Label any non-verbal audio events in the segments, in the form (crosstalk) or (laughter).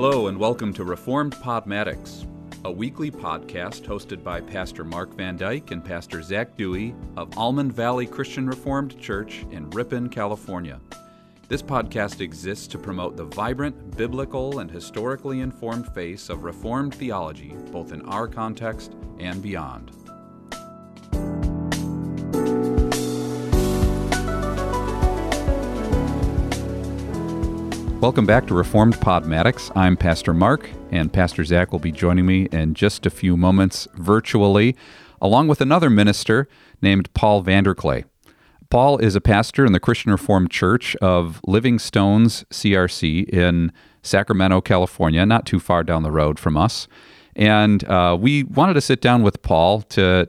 Hello, and welcome to Reformed Podmatics, a weekly podcast hosted by Pastor Mark Van Dyke and Pastor Zac Dewey of Almond Valley Christian Reformed Church in Ripon, California. This podcast exists to promote the vibrant, biblical, and historically informed face of Reformed theology, both in our context and beyond. Welcome back to Reformed Podmatics. I'm Pastor Mark, and Pastor Zac will be joining me in just a few moments virtually, along with another minister named Paul VanderKlay. Paul is a pastor in the Christian Reformed Church of Living Stones CRC in Sacramento, California, not too far down the road from us. And uh, we wanted to sit down with Paul to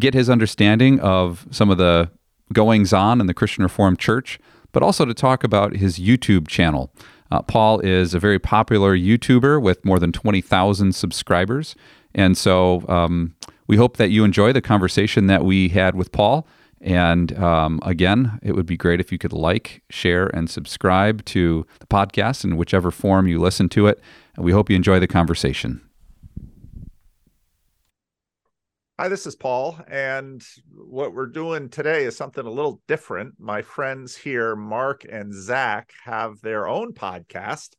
get his understanding of some of the goings on in the Christian Reformed Church, but also to talk about his YouTube channel. Uh, Paul is a very popular YouTuber with more than 20,000 subscribers. And so um, we hope that you enjoy the conversation that we had with Paul. And um, again, it would be great if you could like, share, and subscribe to the podcast in whichever form you listen to it. And we hope you enjoy the conversation. Hi, this is Paul, and what we're doing today is something a little different. My friends here, Mark and Zac, have their own podcast,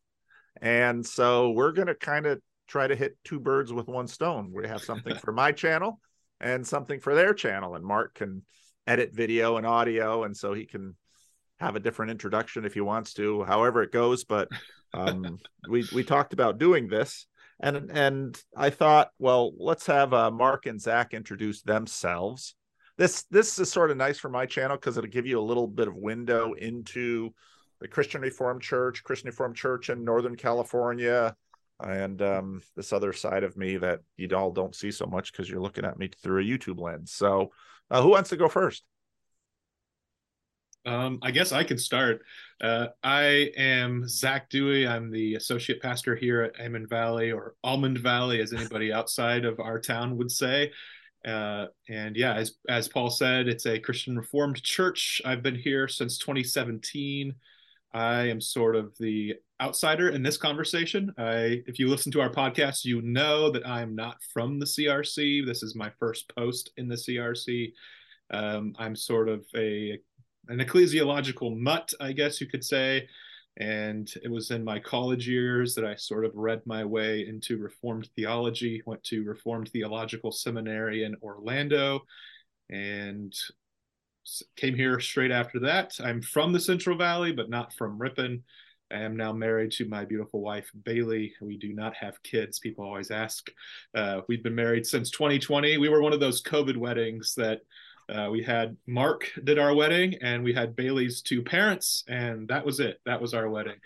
and so we're going to kind of try to hit two birds with one stone. We have something for my channel and something for their channel, and Mark can edit video and audio, and so he can have a different introduction if he wants to, however it goes. But um, we we talked about doing this and and I thought, well, let's have uh, Mark and Zac introduce themselves. This this is sort of nice for my channel because it'll give you a little bit of window into the Christian Reformed Church, Christian Reformed Church in Northern California, and um, this other side of me that you all don't see so much because you're looking at me through a YouTube lens. So, uh, who wants to go first? Um, I guess I could start. Uh, I am Zac Dewey. I'm the associate pastor here at Almond Valley, or Almond Valley, as anybody outside of our town would say. Uh, and yeah, as as Paul said, it's a Christian Reformed church. I've been here since 2017. I am sort of the outsider in this conversation. I, if you listen to our podcast, you know that I am not from the CRC. This is my first post in the CRC. Um, I'm sort of a an ecclesiological mutt, I guess you could say. And it was in my college years that I sort of read my way into Reformed theology, went to Reformed Theological Seminary in Orlando, and came here straight after that. I'm from the Central Valley, but not from Ripon. I am now married to my beautiful wife, Bailey. We do not have kids. People always ask. Uh, we've been married since 2020. We were one of those COVID weddings that uh, we had Mark did our wedding, and we had Bailey's two parents, and that was it. That was our wedding,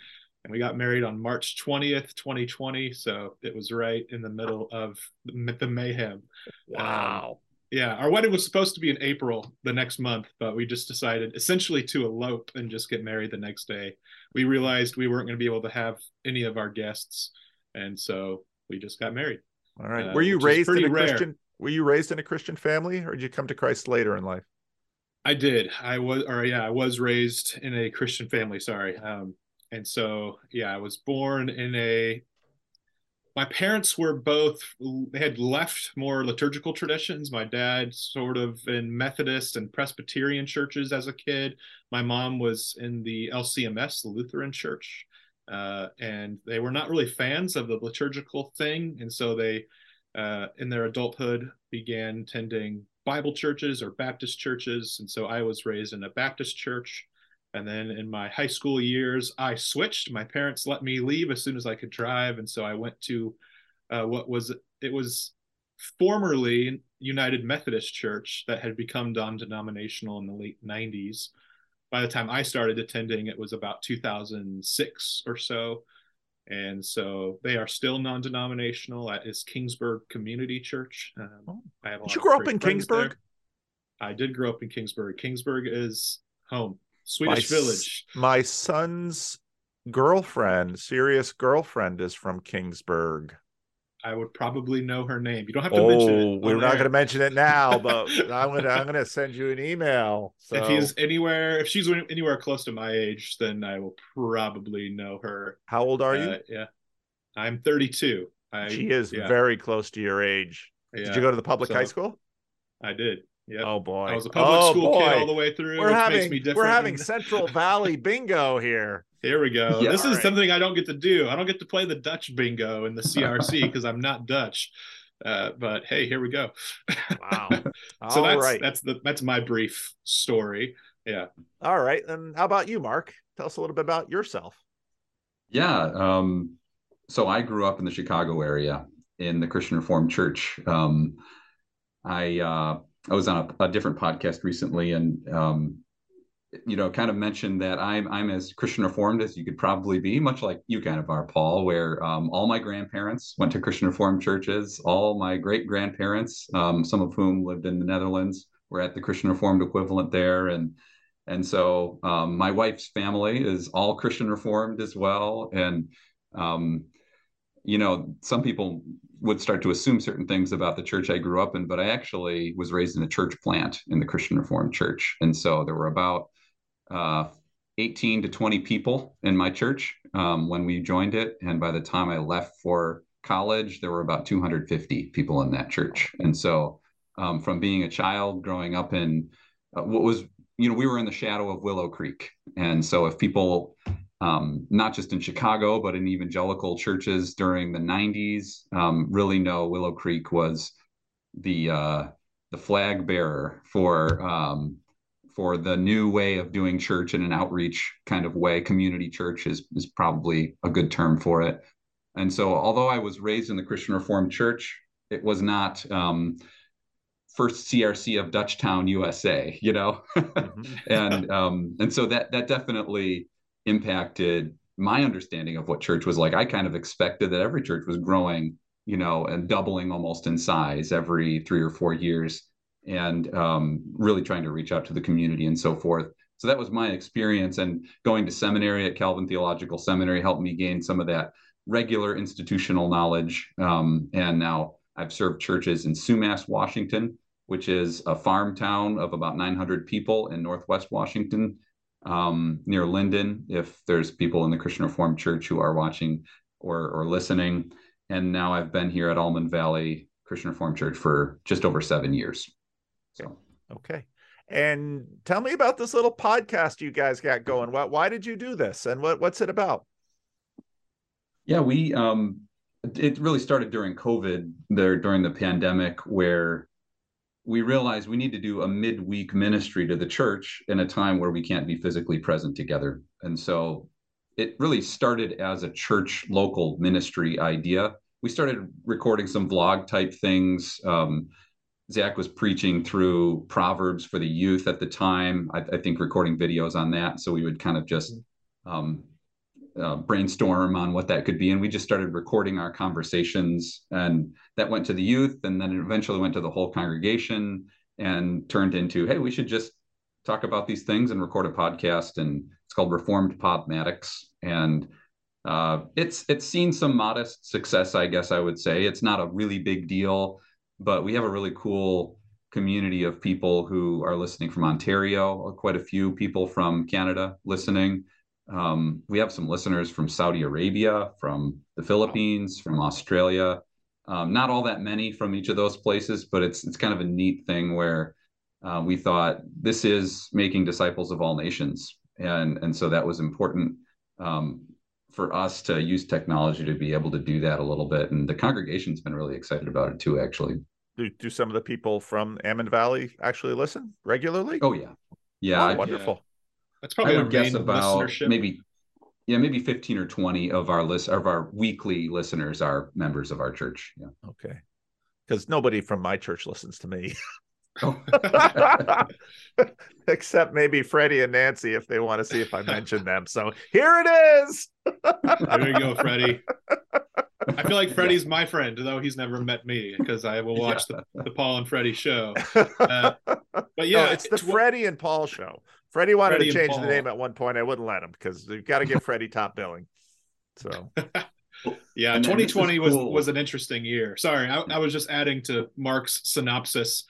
and we got married on March twentieth, twenty twenty. So it was right in the middle of the mayhem. Wow. Um, yeah, our wedding was supposed to be in April the next month, but we just decided essentially to elope and just get married the next day. We realized we weren't going to be able to have any of our guests, and so we just got married. All right. Uh, Were you raised in a rare. Christian? Were you raised in a Christian family or did you come to Christ later in life? I did. I was, or yeah, I was raised in a Christian family. Sorry. Um, and so, yeah, I was born in a, my parents were both, they had left more liturgical traditions. My dad sort of in Methodist and Presbyterian churches as a kid. My mom was in the LCMS, the Lutheran church. Uh, and they were not really fans of the liturgical thing. And so they, uh, in their adulthood began attending Bible churches or Baptist churches. And so I was raised in a Baptist church. And then in my high school years, I switched. My parents let me leave as soon as I could drive. And so I went to uh, what was, it was formerly United Methodist Church that had become non denominational in the late 90s. By the time I started attending, it was about 2006 or so and so they are still non-denominational. That is Kingsburg Community Church. Um, oh. I have. Did you grow up in Kingsburg? There. I did grow up in Kingsburg. Kingsburg is home. Swedish my, Village. My son's girlfriend, serious girlfriend, is from Kingsburg. I would probably know her name. You don't have to oh, mention it. We're not going to mention it now, but (laughs) I'm going to I'm going to send you an email. So. If he's anywhere, if she's anywhere close to my age, then I will probably know her. How old are you? Uh, yeah, I'm 32. I, she is yeah. very close to your age. yeah, Did you go to the public So- high school? I did. Yeah. Oh boy. I was a public oh, school boy. kid all the way through. We're having makes me different. we're having Central (laughs) Valley bingo here. Here we go. Yeah. this is right. something I don't get to do. I don't get to play the Dutch bingo in the CRC because (laughs) I'm not Dutch. Uh, but hey, here we go. Wow. (laughs) so All that's right. that's the that's my brief story. Yeah. All right. And how about you, Mark? Tell us a little bit about yourself. Yeah. Um, so I grew up in the Chicago area in the Christian Reformed Church. Um, I uh, I was on a, a different podcast recently, and um, you know, kind of mentioned that I'm I'm as Christian Reformed as you could probably be, much like you kind of are, Paul. Where um, all my grandparents went to Christian Reformed churches, all my great grandparents, um, some of whom lived in the Netherlands, were at the Christian Reformed equivalent there, and and so um, my wife's family is all Christian Reformed as well. And, um, you know, some people would start to assume certain things about the church I grew up in, but I actually was raised in a church plant in the Christian Reformed Church. And so there were about uh, 18 to 20 people in my church um, when we joined it. And by the time I left for college, there were about 250 people in that church. And so um, from being a child growing up in uh, what was you know, we were in the shadow of Willow Creek. And so if people, um, not just in Chicago, but in evangelical churches during the 90s, um, really know Willow Creek was the uh, the flag bearer for um, for the new way of doing church in an outreach kind of way. Community church is is probably a good term for it. And so, although I was raised in the Christian Reformed Church, it was not um, first CRC of Dutchtown, USA. You know, Mhm. (laughs) and um, and so that that definitely impacted my understanding of what church was like. I kind of expected that every church was growing, you know, and doubling almost in size every three or four years, and um, really trying to reach out to the community and so forth. So that was my experience, and going to seminary at Calvin Theological Seminary helped me gain some of that regular institutional knowledge. Um, and now I've served churches in Sumas, Washington, which is a farm town of about 900 people in Northwest Washington, um, near Lynden. If there's people in the Christian Reformed Church who are watching or, or listening. And now I've been here at Almond Valley Christian Reformed Church for just over seven years. So. Okay. And tell me about this little podcast you guys got going. What why did you do this and what what's it about? Yeah, we um it really started during COVID there during the pandemic where we realized we need to do a midweek ministry to the church in a time where we can't be physically present together. And so it really started as a church local ministry idea. We started recording some vlog type things. Um, Zac was preaching through Proverbs for the youth at the time. I, I think recording videos on that. So we would kind of just um, uh, brainstorm on what that could be. And we just started recording our conversations. And that went to the youth. And then it eventually went to the whole congregation and turned into, hey, we should just talk about these things and record a podcast. And it's called Reformed Podmatics. And uh, it's it's seen some modest success, I guess I would say. It's not a really big deal, but we have a really cool community of people who are listening from Ontario, quite a few people from Canada listening. Um, we have some listeners from Saudi Arabia, from the Philippines, from Australia. Um, not all that many from each of those places, but it's it's kind of a neat thing where uh, we thought this is making disciples of all nations, and and so that was important um, for us to use technology to be able to do that a little bit. And the congregation's been really excited about it too, actually. Do, do some of the people from Ammon Valley actually listen regularly? Oh yeah, yeah. Oh, I- wonderful. That's probably our would guess about listenership. maybe yeah, maybe 15 or 20 of our list of our weekly listeners are members of our church. Yeah. Okay. Because nobody from my church listens to me. (laughs) (laughs) Except maybe Freddie and Nancy if they want to see if I mention them. So here it is. There you go, Freddie. I feel like (laughs) Freddie's my friend, though he's never met me because I will watch the, the Paul and Freddie show. (laughs) Uh, But yeah, no, it's the it's Freddie and Paul show. Freddie wanted Freddie to change the name at one point. I wouldn't let him because we've got to give Freddie top billing. So Yeah, And then this is 2020 was cool. was an interesting year. Sorry, I, I was just adding to Mark's synopsis.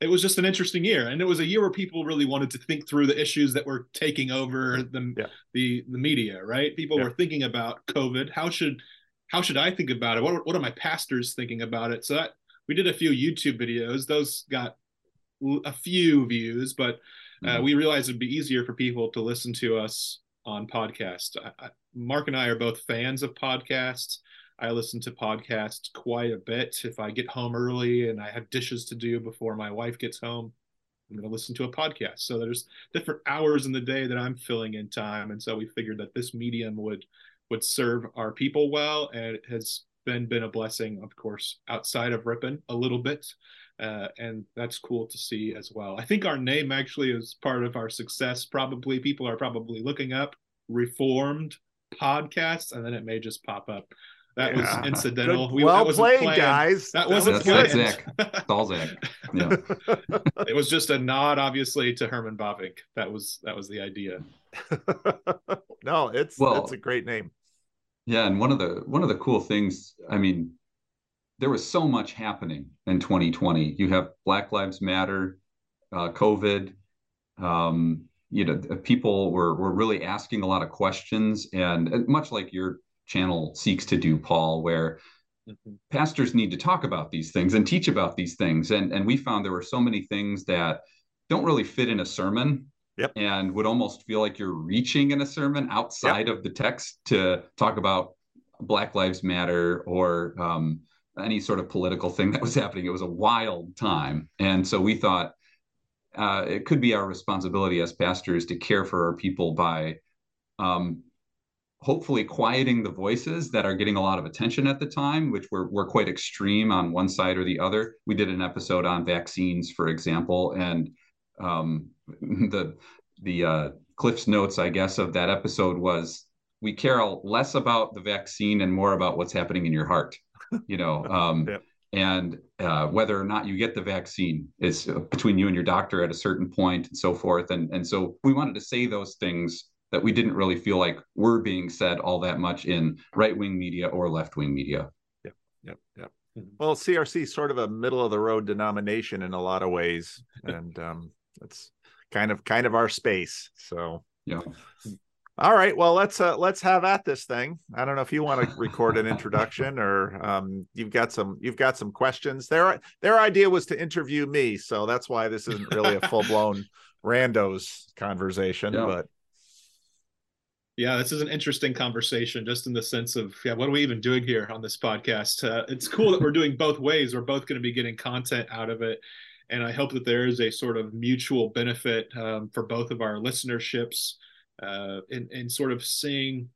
It was just an interesting year, and it was a year where people really wanted to think through the issues that were taking over the Yeah. the the media. Right? People Yeah. were thinking about COVID. How should how should I think about it? What what are my pastors thinking about it? So that we did a few YouTube videos. Those got a few views, but uh, mm-hmm. we realized it'd be easier for people to listen to us on podcast. I, I, Mark and I are both fans of podcasts. I listen to podcasts quite a bit. If I get home early and I have dishes to do before my wife gets home, I'm going to listen to a podcast. So there's different hours in the day that I'm filling in time, and so we figured that this medium would would serve our people well, and it has been been a blessing, of course, outside of Ripon a little bit, uh, and that's cool to see as well. I think our name actually is part of our success. Probably people are probably looking up Reformed podcasts, and then it may just pop up. That yeah. was incidental. Good, we, well that played, planned. guys. That, that wasn't was planned. Zac. It's all Zac. Yeah. (laughs) it was just a nod, obviously, to Herman Bavinck. That was that was the idea. (laughs) no, it's well, it's a great name. Yeah, and one of the one of the cool things, I mean, there was so much happening in 2020. You have Black Lives Matter, uh, COVID. Um, you know, people were were really asking a lot of questions, and much like your channel seeks to do, Paul, where mm-hmm. pastors need to talk about these things and teach about these things. And, and we found there were so many things that don't really fit in a sermon yep. and would almost feel like you're reaching in a sermon outside yep. of the text to talk about Black Lives Matter or um, any sort of political thing that was happening. It was a wild time. And so we thought uh, it could be our responsibility as pastors to care for our people by um, hopefully quieting the voices that are getting a lot of attention at the time, which were, were quite extreme on one side or the other. We did an episode on vaccines, for example, and um, (laughs) the the uh, Cliff's notes, I guess, of that episode was we care less about the vaccine and more about what's happening in your heart, you know, (laughs) um, yep. and uh, whether or not you get the vaccine is between you and your doctor at a certain point and so forth. And and so we wanted to say those things that we didn't really feel like were being said all that much in right wing media or left wing media. Yep, yep, yep. Well, CRC is sort of a middle of the road denomination in a lot of ways, (laughs) and um, it's kind of kind of our space. So yeah. All right, well let's uh, let's have at this thing. I don't know if you want to record an introduction or um, you've got some you've got some questions. Their their idea was to interview me, so that's why this isn't really a (laughs) full blown randos conversation. Yeah. But yeah, this is an interesting conversation, just in the sense of, yeah, what are we even doing here on this podcast? Uh, it's cool that we're doing both ways. We're both going to be getting content out of it. And I hope that there is a sort of mutual benefit um, for both of our listenerships uh, in, in sort of seeing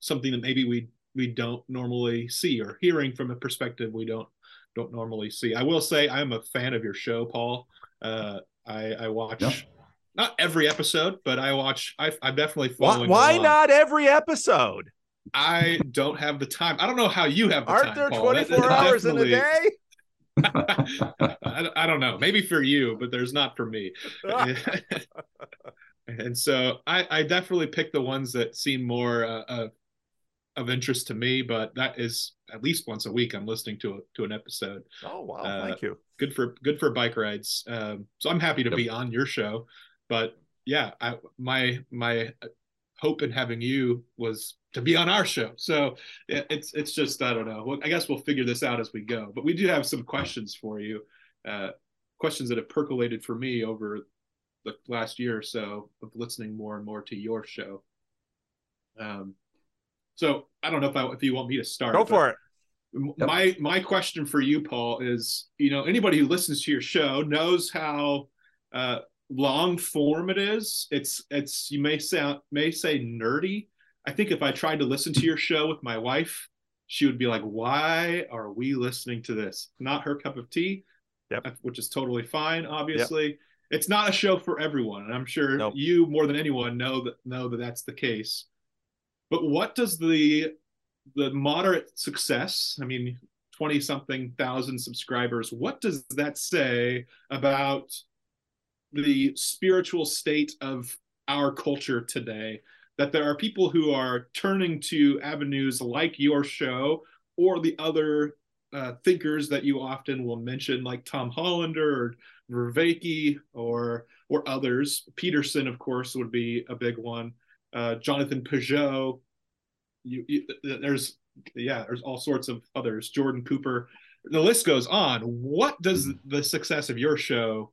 something that maybe we we don't normally see or hearing from a perspective we don't don't normally see. I will say I'm a fan of your show, Paul. Uh, I, I watch yeah not every episode, but I watch. I, am definitely following. Why, why not every episode? I don't have the time. I don't know how you have the Aren't time. There 24 hours in a day? (laughs) (laughs) I, I, don't know. Maybe for you, but there's not for me. (laughs) and so I, I definitely pick the ones that seem more uh, uh, of interest to me. But that is at least once a week. I'm listening to a, to an episode. Oh wow! Uh, Thank you. Good for good for bike rides. Um, so I'm happy to yep. be on your show but yeah, I, my my hope in having you was to be on our show. So it's it's just I don't know. I guess we'll figure this out as we go. But we do have some questions for you, uh, questions that have percolated for me over the last year or so of listening more and more to your show. Um, so I don't know if I, if you want me to start. Go for it. My my question for you, Paul, is you know anybody who listens to your show knows how uh, long form it is. It's it's you may sound may say nerdy. I think if I tried to listen to your show with my wife, she would be like, "Why are we listening to this?" Not her cup of tea. Yep. Which is totally fine. Obviously, yep. it's not a show for everyone, and I'm sure nope. you more than anyone know that know that that's the case. But what does the the moderate success? I mean, twenty something thousand subscribers. What does that say about the spiritual state of our culture today that there are people who are turning to avenues like your show or the other uh, thinkers that you often will mention, like Tom Holland or Vervaeke or or others. Peterson, of course, would be a big one. Uh, Jonathan Pageau. You, you, there's yeah, there's all sorts of others. Jordan Cooper, the list goes on. What does the success of your show,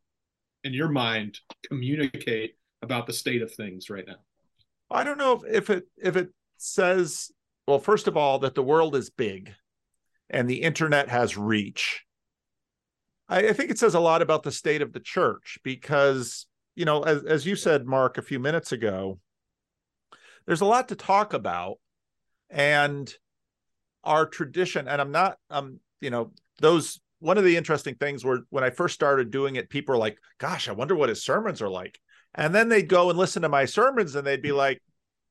in your mind, communicate about the state of things right now? I don't know if, it if it says well, first of all, that the world is big and the internet has reach. I, I think it says a lot about the state of the church because, you know, as, as you said, Mark, a few minutes ago, there's a lot to talk about. And our tradition, and I'm not, um, you know, those one of the interesting things were when I first started doing it, people were like, gosh, I wonder what his sermons are like. And then they'd go and listen to my sermons and they'd be like,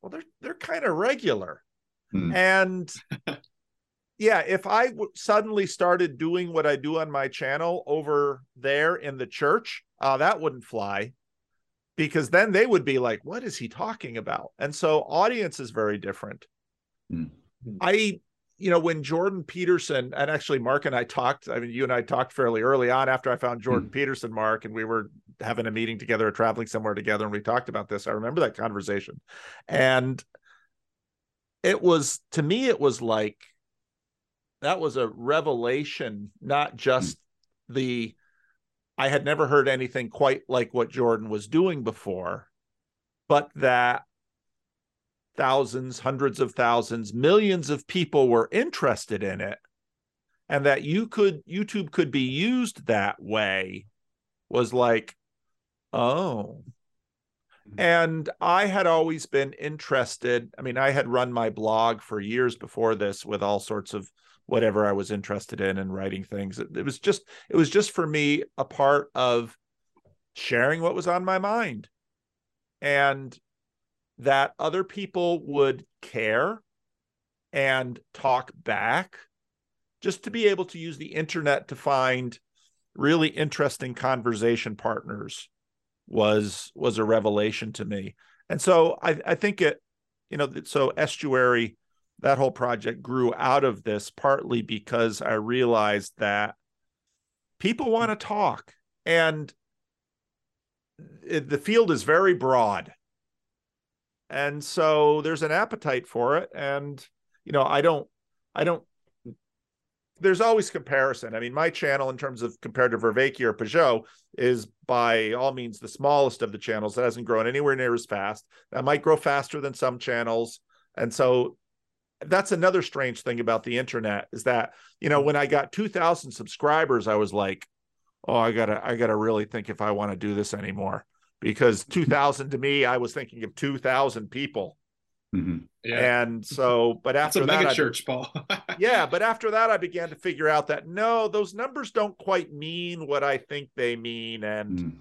well, they're they're kind of regular. Hmm. And (laughs) yeah, if I w- suddenly started doing what I do on my channel over there in the church, uh, that wouldn't fly because then they would be like, what is he talking about? And so audience is very different. Mm-hmm. I, you know, when Jordan Peterson and actually Mark and I talked, I mean, you and I talked fairly early on after I found Jordan mm-hmm. Peterson, Mark, and we were having a meeting together or traveling somewhere together and we talked about this. I remember that conversation. And it was, to me, it was like, that was a revelation, not just mm. the I had never heard anything quite like what Jordan was doing before, but that thousands, hundreds of thousands, millions of people were interested in it and that you could YouTube could be used that way was like oh mm. and I had always been interested. I mean, I had run my blog for years before this with all sorts of whatever I was interested in and writing things. It, it was just it was just for me a part of sharing what was on my mind and that other people would care and talk back just to be able to use the internet to find really interesting conversation partners was was a revelation to me and so i i think it you know so estuary that whole project grew out of this partly because I realized that people want to talk and the field is very broad. And so there's an appetite for it. And, you know, I don't, I don't, there's always comparison. I mean, my channel, in terms of compared to Vervaeke or Pageau, is by all means the smallest of the channels. That hasn't grown anywhere near as fast. That might grow faster than some channels. And so that's another strange thing about the internet is that you know when i got 2000 subscribers i was like oh i gotta i gotta really think if i want to do this anymore because 2000 to me i was thinking of 2000 people mm-hmm. yeah. and so but after that I, church paul (laughs) yeah but after that i began to figure out that no those numbers don't quite mean what i think they mean and mm.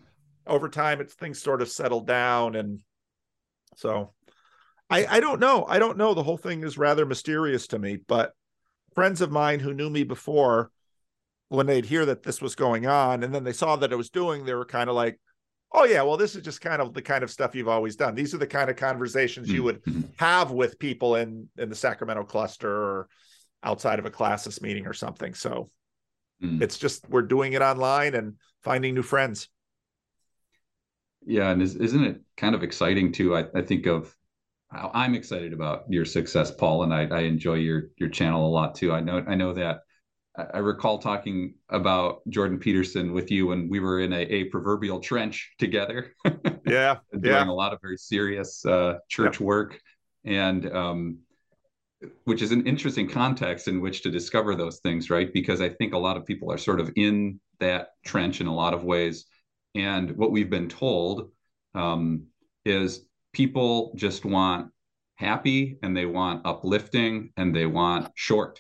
over time it's things sort of settled down and so I, I don't know. I don't know. The whole thing is rather mysterious to me. But friends of mine who knew me before, when they'd hear that this was going on and then they saw that it was doing, they were kind of like, oh, yeah, well, this is just kind of the kind of stuff you've always done. These are the kind of conversations you would mm-hmm. have with people in, in the Sacramento cluster or outside of a classis meeting or something. So mm. it's just we're doing it online and finding new friends. Yeah, and is, not it kind of exciting too? I, I think of I'm excited about your success, Paul, and I, I enjoy your your channel a lot too. I know I know that I recall talking about Jordan Peterson with you when we were in a, a proverbial trench together. (laughs) yeah, doing yeah. a lot of very serious uh, church work, and um, which is an interesting context in which to discover those things, right? Because I think a lot of people are sort of in that trench in a lot of ways, and what we've been told um, is people just want happy and they want uplifting and they want short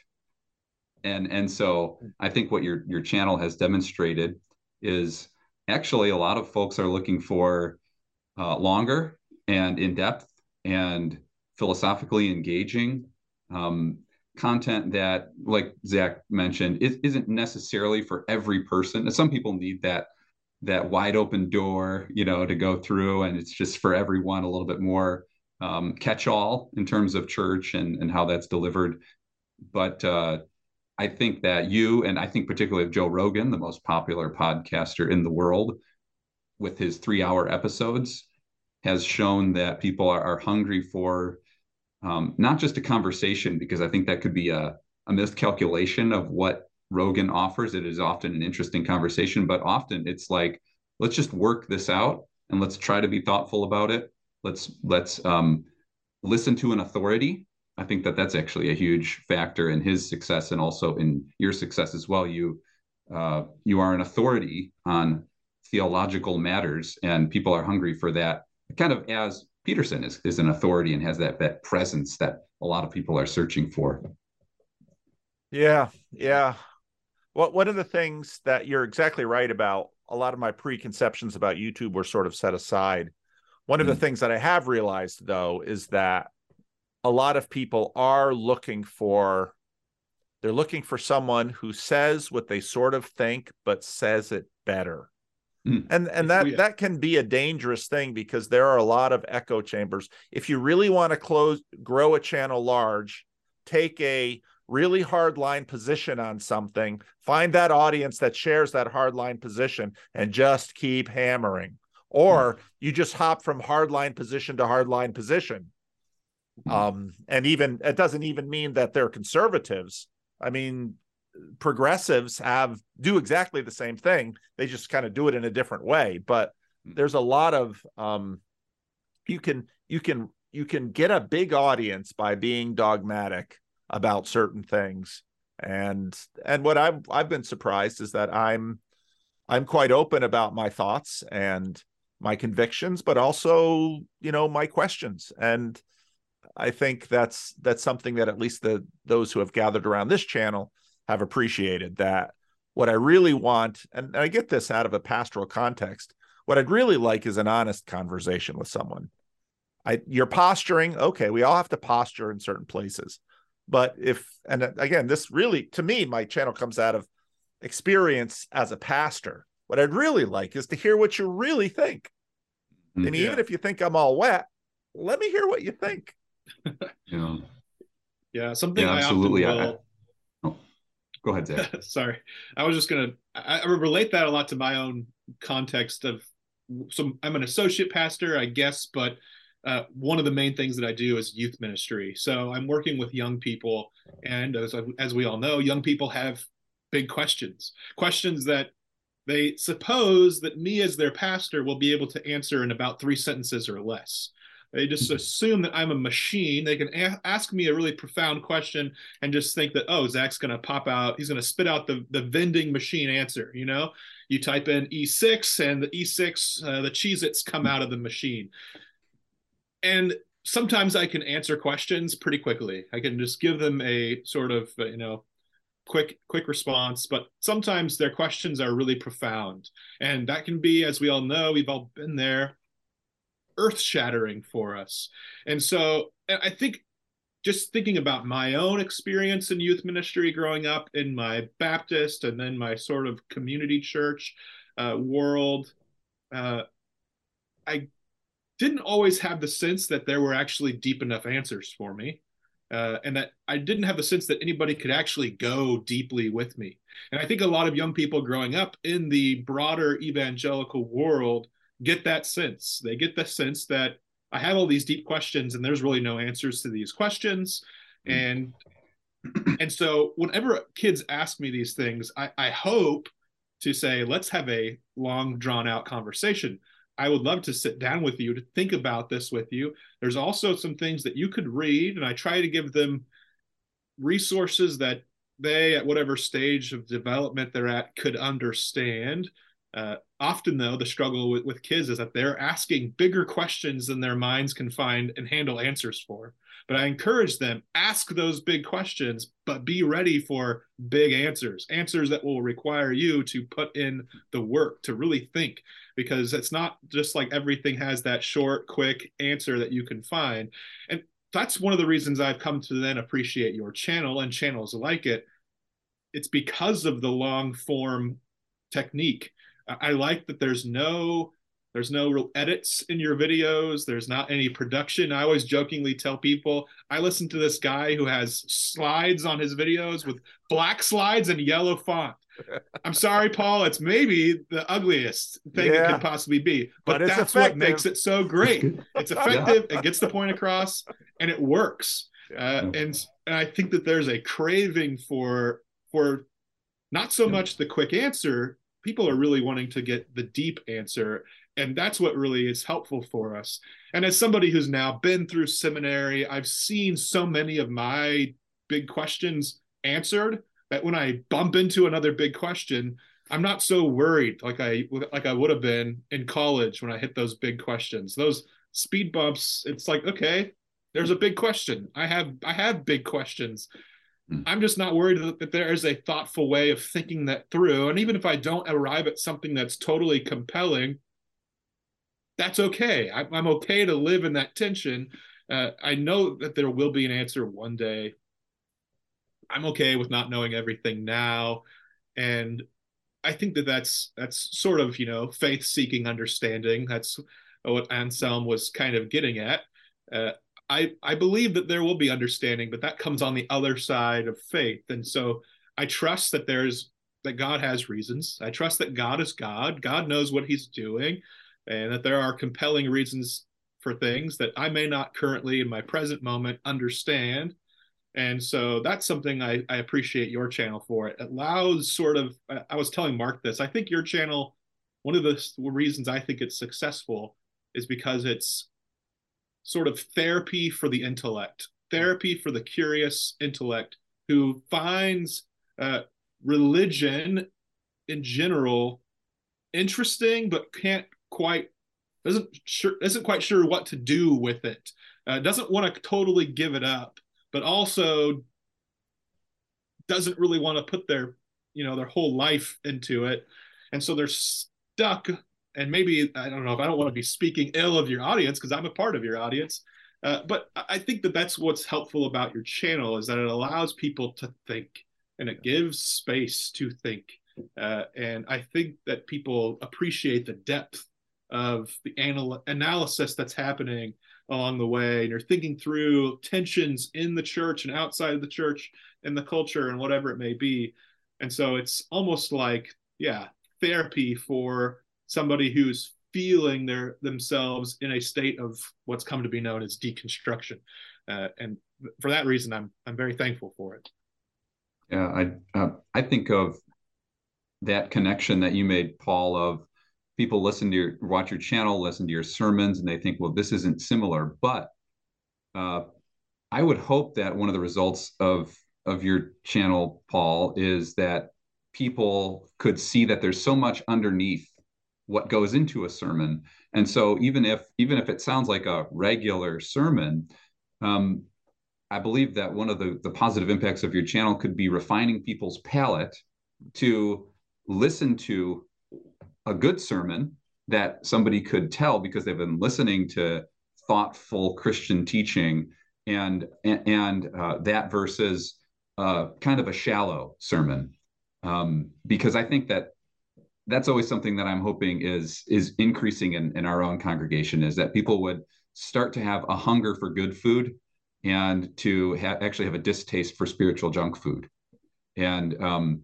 and and so i think what your your channel has demonstrated is actually a lot of folks are looking for uh, longer and in depth and philosophically engaging um, content that like zac mentioned is, isn't necessarily for every person some people need that that wide open door, you know, to go through, and it's just for everyone a little bit more um, catch-all in terms of church and and how that's delivered. But uh, I think that you and I think particularly of Joe Rogan, the most popular podcaster in the world, with his three-hour episodes, has shown that people are, are hungry for um, not just a conversation, because I think that could be a, a miscalculation of what Rogan offers. It is often an interesting conversation, but often it's like, let's just work this out and let's try to be thoughtful about it. Let's let's um, listen to an authority. I think that that's actually a huge factor in his success and also in your success as well. You uh, you are an authority on theological matters, and people are hungry for that. Kind of as Peterson is is an authority and has that that presence that a lot of people are searching for. Yeah, yeah. Well, one of the things that you're exactly right about, a lot of my preconceptions about YouTube were sort of set aside. One of the mm. things that I have realized, though, is that a lot of people are looking for they're looking for someone who says what they sort of think but says it better mm. and and that yeah. that can be a dangerous thing because there are a lot of echo chambers if you really want to close grow a channel large take a really hard line position on something find that audience that shares that hard line position and just keep hammering or mm. you just hop from hard line position to hard line position. Um and even it doesn't even mean that they're conservatives I mean, progressives have do exactly the same thing. They just kind of do it in a different way. But hmm. there's a lot of um, you can you can you can get a big audience by being dogmatic about certain things. And and what I've I've been surprised is that I'm I'm quite open about my thoughts and my convictions, but also, you know, my questions. And I think that's that's something that at least the those who have gathered around this channel have appreciated that what I really want, and I get this out of a pastoral context, what I'd really like is an honest conversation with someone. I you're posturing, okay, we all have to posture in certain places. But if and again, this really to me, my channel comes out of experience as a pastor. What I'd really like is to hear what you really think. Mm, and yeah. even if you think I'm all wet, let me hear what you think. (laughs) yeah. Yeah. Something yeah, I absolutely. Will... I, oh, go ahead, Zac. (laughs) Sorry. I was just going to, I, I relate that a lot to my own context of So I'm an associate pastor, I guess, but uh, one of the main things that I do is youth ministry. So I'm working with young people. And as, as we all know, young people have big questions, questions that they suppose that me as their pastor will be able to answer in about three sentences or less. They just assume that I'm a machine. They can a- ask me a really profound question and just think that, oh, Zac's going to pop out. He's going to spit out the, the vending machine answer. You know, you type in E6 and the E6, uh, the Cheez Its come out of the machine. And sometimes I can answer questions pretty quickly. I can just give them a sort of, uh, you know, quick quick response but sometimes their questions are really profound and that can be as we all know we've all been there earth shattering for us. And so I think just thinking about my own experience in youth ministry growing up in my Baptist and then my sort of community church uh, world, uh, I didn't always have the sense that there were actually deep enough answers for me. Uh, and that I didn't have the sense that anybody could actually go deeply with me. And I think a lot of young people growing up in the broader evangelical world get that sense. They get the sense that I have all these deep questions and there's really no answers to these questions. Hmm. And (clears throat) and so whenever kids ask me these things, I, I hope to say, let's have a long drawn out conversation. I would love to sit down with you to think about this with you. There's also some things that you could read, and I try to give them resources that they, at whatever stage of development they're at, could understand. Uh, often, though, the struggle with, with kids is that they're asking bigger questions than their minds can find and handle answers for. But I encourage them ask those big questions, but be ready for big answers, answers that will require you to put in the work to really think, because it's not just like everything has that short, quick answer that you can find. And that's one of the reasons I've come to then appreciate your channel and channels like it. It's because of the long form technique I like that there's no there's no real edits in your videos. There's not any production. I always jokingly tell people I listen to this guy who has slides on his videos with black slides and yellow font. (laughs) I'm sorry, Paul. It's maybe the ugliest thing yeah, it could possibly be, but, but that's effective. what makes it so great. It's effective. yeah. It gets the point across, and it works. Uh, and and I think that there's a craving for for not so much the quick answer. People are really wanting to get the deep answer, and that's what really is helpful for us. And as somebody who's now been through seminary, I've seen so many of my big questions answered that when I bump into another big question, I'm not so worried like I like I would have been in college when I hit those big questions. Those speed bumps, it's like okay, there's a big question. I have I have big questions. Hmm. I'm just not worried that there is a thoughtful way of thinking that through. And even if I don't arrive at something that's totally compelling, that's okay. I, am okay to live in that tension. Uh, I know that there will be an answer one day. I'm okay with not knowing everything now, and I think that that's that's sort of you know faith seeking understanding. That's what Anselm was kind of getting at. Uh, I I believe that there will be understanding, but that comes on the other side of faith, and so I trust that there's that God has reasons. I trust that God is God. God knows what He's doing, and that there are compelling reasons for things that I may not currently in my present moment understand. And so that's something I, I appreciate your channel for. It allows sort of, I was telling Mark this, I think your channel, one of the reasons I think it's successful is because it's sort of therapy for the intellect, therapy for the curious intellect who finds uh, religion in general interesting, but can't quite doesn't sure isn't quite sure what to do with it. Uh, doesn't want to totally give it up, but also doesn't really want to put their you know their whole life into it, and so they're stuck and maybe I don't know if I don't want to be speaking ill of your audience because I'm a part of your audience, uh, but I think that that's what's helpful about your channel is that it allows people to think and it gives space to think, uh, and I think that people appreciate the depth of the anal- analysis that's happening along the way, and you're thinking through tensions in the church and outside of the church and the culture and whatever it may be, and so it's almost like yeah therapy for somebody who's feeling their themselves in a state of what's come to be known as deconstruction, uh, and for that reason, I'm I'm very thankful for it. Yeah, I uh, I think of that connection that you made, Paul, of people listen to your watch your channel, listen to your sermons, and they think, well, this isn't similar. But uh, I would hope that one of the results of of your channel, Paul, is that people could see that there's so much underneath what goes into a sermon. And so even if even if it sounds like a regular sermon um, i believe that one of the, the positive impacts of your channel could be refining people's palate to listen to a good sermon that somebody could tell because they've been listening to thoughtful christian teaching and and, uh, that versus uh, kind of a shallow sermon. Um, because i think that that's always something that I'm hoping is is increasing in, in our own congregation is that people would start to have a hunger for good food and to ha- actually have a distaste for spiritual junk food. And um,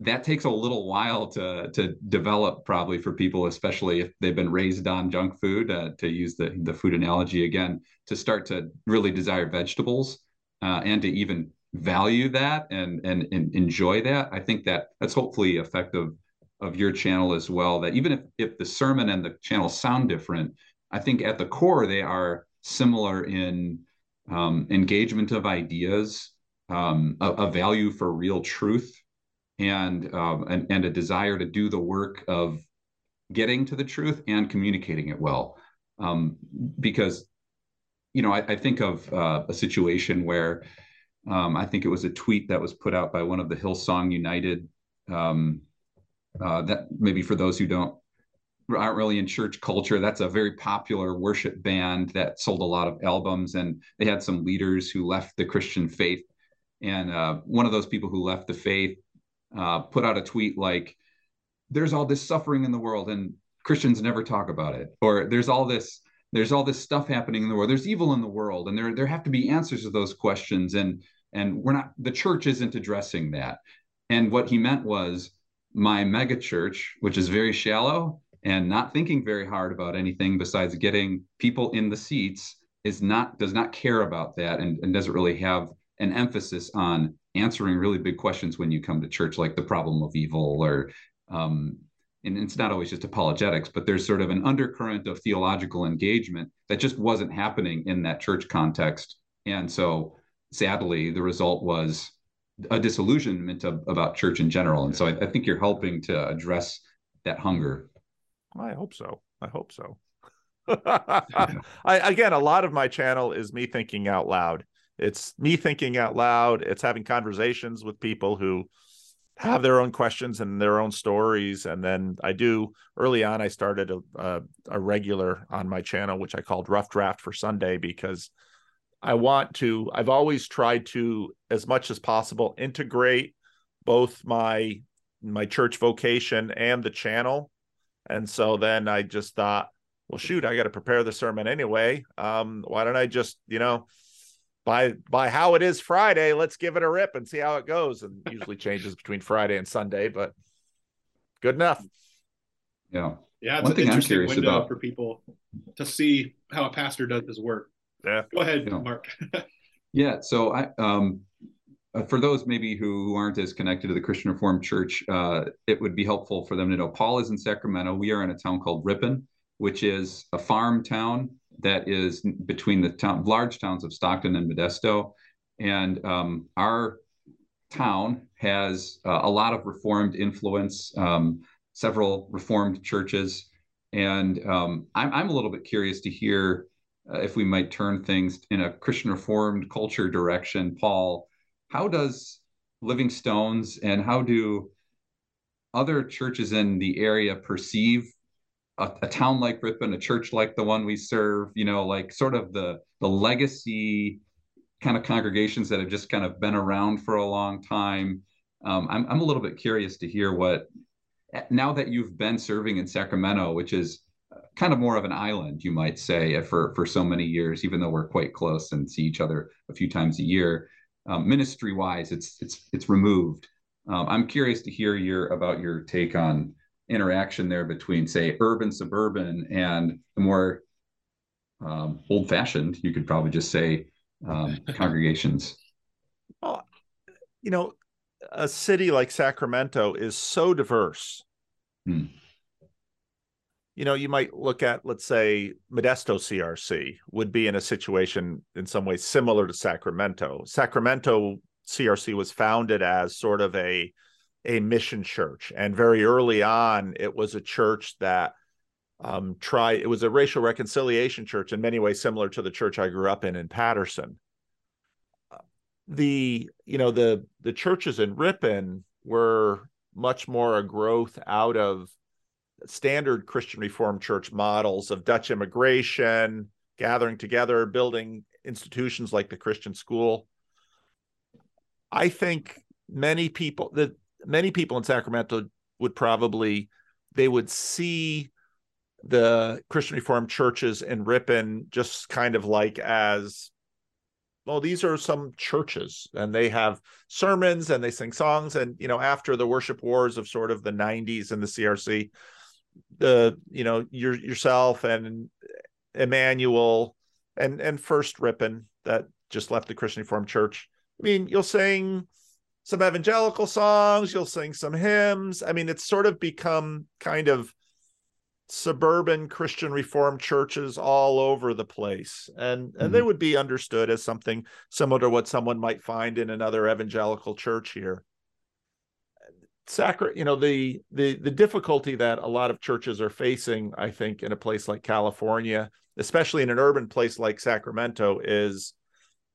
that takes a little while to to develop probably for people, especially if they've been raised on junk food. Uh, to use the the food analogy again, to start to really desire vegetables uh, and to even value that and, and and enjoy that. I think that that's hopefully effective of your channel as well that even if, if the sermon and the channel sound different i think at the core they are similar in um, engagement of ideas um, a, a, value for real truth and, um, and and a desire to do the work of getting to the truth and communicating it well. Um, because you know I, I think of uh, a situation where um, I think it was a tweet that was put out by one of the Hillsong United um, uh, that maybe for those who don't aren't really in church culture, that's a very popular worship band that sold a lot of albums, and they had some leaders who left the Christian faith. And uh, one of those people who left the faith uh, put out a tweet like, "There's all this suffering in the world, and Christians never talk about it," or "There's all this." There's all this stuff happening in the world. There's evil in the world, and there there have to be answers to those questions. And and we're not the church isn't addressing that And what he meant was my megachurch, which is very shallow and not thinking very hard about anything besides getting people in the seats, is not does not care about that and, and doesn't really have an emphasis on answering really big questions when you come to church, like the problem of evil or um, and it's not always just apologetics, but there's sort of an undercurrent of theological engagement that just wasn't happening in that church context. And so sadly, the result was a disillusionment of, about church in general. And so I, I think you're helping to address that hunger. I hope so. I hope so. (laughs) I, again, a lot of my channel is me thinking out loud. It's me thinking out loud. It's having conversations with people who have their own questions and their own stories. And then I do early on, I started a, a, a regular on my channel, which I called Rough Draft for Sunday because I want to, I've always tried to, as much as possible, integrate both my my church vocation and the channel. And so then I just thought, well, shoot, I got to prepare the sermon anyway. Um, why don't I just, you know, by by how it is Friday, let's give it a rip and see how it goes. And usually changes between Friday and Sunday, but good enough. Yeah. Yeah, it's One an interesting window about... for people to see how a pastor does his work. Yeah. Go ahead, Mark. (laughs) yeah. So I um uh, for those maybe who aren't as connected to the Christian Reformed Church, uh, it would be helpful for them to know Paul is in Sacramento. We are in a town called Ripon, which is a farm town that is between the town, large towns of Stockton and Modesto. And um, our town has uh, a lot of Reformed influence, um, several Reformed churches. And um, I'm, I'm a little bit curious to hear uh, if we might turn things in a Christian Reformed culture direction. Paul, how does Living Stones and how do other churches in the area perceive a, a, town like Ripon, a church like the one we serve, you know, like sort of the the legacy kind of congregations that have just kind of been around for a long time. Um, I'm I'm a little bit curious to hear what now that you've been serving in Sacramento, which is kind of more of an island, you might say, for for so many years, even though we're quite close and see each other a few times a year. Um, ministry wise, it's it's it's removed. Um, I'm curious to hear your about your take on interaction there between, say, urban, suburban, and the more um, old fashioned, you could probably just say, um, (laughs) congregations? Well, you know, a city like Sacramento is so diverse. Hmm. You know, you might look at, let's say, Modesto CRC would be in a situation in some ways similar to Sacramento. Sacramento CRC was founded as sort of a a mission church. And very early on, it was a church that um, try it was a racial reconciliation church in many ways similar to the church I grew up in in Patterson. The you know the the churches in Ripon were much more a growth out of standard Christian Reformed church models of Dutch immigration, gathering together, building institutions like the Christian school. I think many people that many people in Sacramento would probably they would see the Christian Reformed churches in Ripon just kind of like as well these are some churches and they have sermons and they sing songs and you know after the worship wars of sort of the 90s in the CRC the you know your yourself and Emmanuel and and first Ripon that just left the Christian Reformed Church I mean you'll sing some evangelical songs, you'll sing some hymns. I mean, it's sort of become kind of suburban Christian Reformed churches all over the place. And mm-hmm. and they mm-hmm. would be understood as something similar to what someone might find in another evangelical church here. Sacra, you know, the the the difficulty that a lot of churches are facing, I think, in a place like California, especially in an urban place like Sacramento, is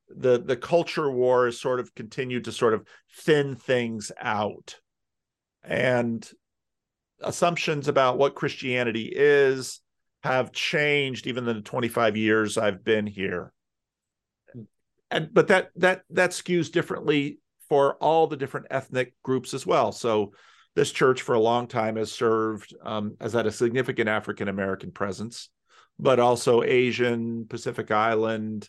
the the culture wars sort of continued to sort of thin things out. And assumptions about what christianity is have changed even in the 25 years i've been here. And but that that that skews differently for all the different ethnic groups as well so this church for a long time has served um, has had a significant african american presence but also asian pacific island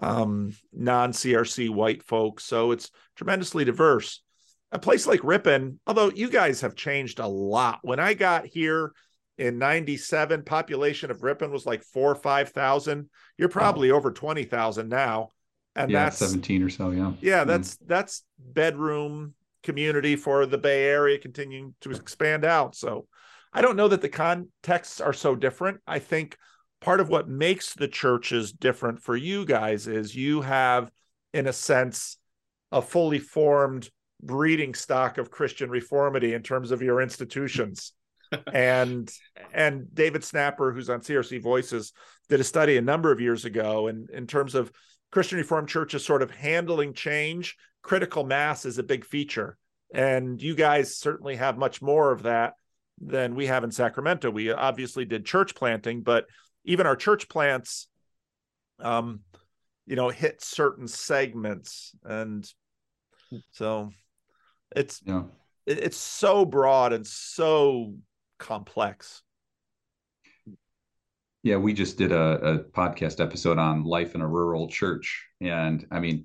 um, non CRC white folks. So it's tremendously diverse. a place like Ripon, although you guys have changed a lot. When I got here in 97, population of Ripon was like four or 5,000. You're probably oh. over 20,000 now. And yeah, that's 17 or so. Yeah. Yeah. Hmm. That's, mm. that's bedroom community for the Bay Area continuing to expand out. So I don't know that the contexts are so different. I think part of what makes the churches different for you guys is you have, in a sense, a fully formed breeding stock of Christian reformity in terms of your institutions. (laughs) and and David Snapper, who's on CRC Voices, did a study a number of years ago, and in terms of Christian Reformed churches sort of handling change, critical mass is a big feature. And you guys certainly have much more of that than we have in Sacramento. We obviously did church planting, but even our church plants, um, you know, hit certain segments. And so it's yeah. it's so broad and so complex. Yeah, we just did a, a, podcast episode on life in a rural church, and I mean,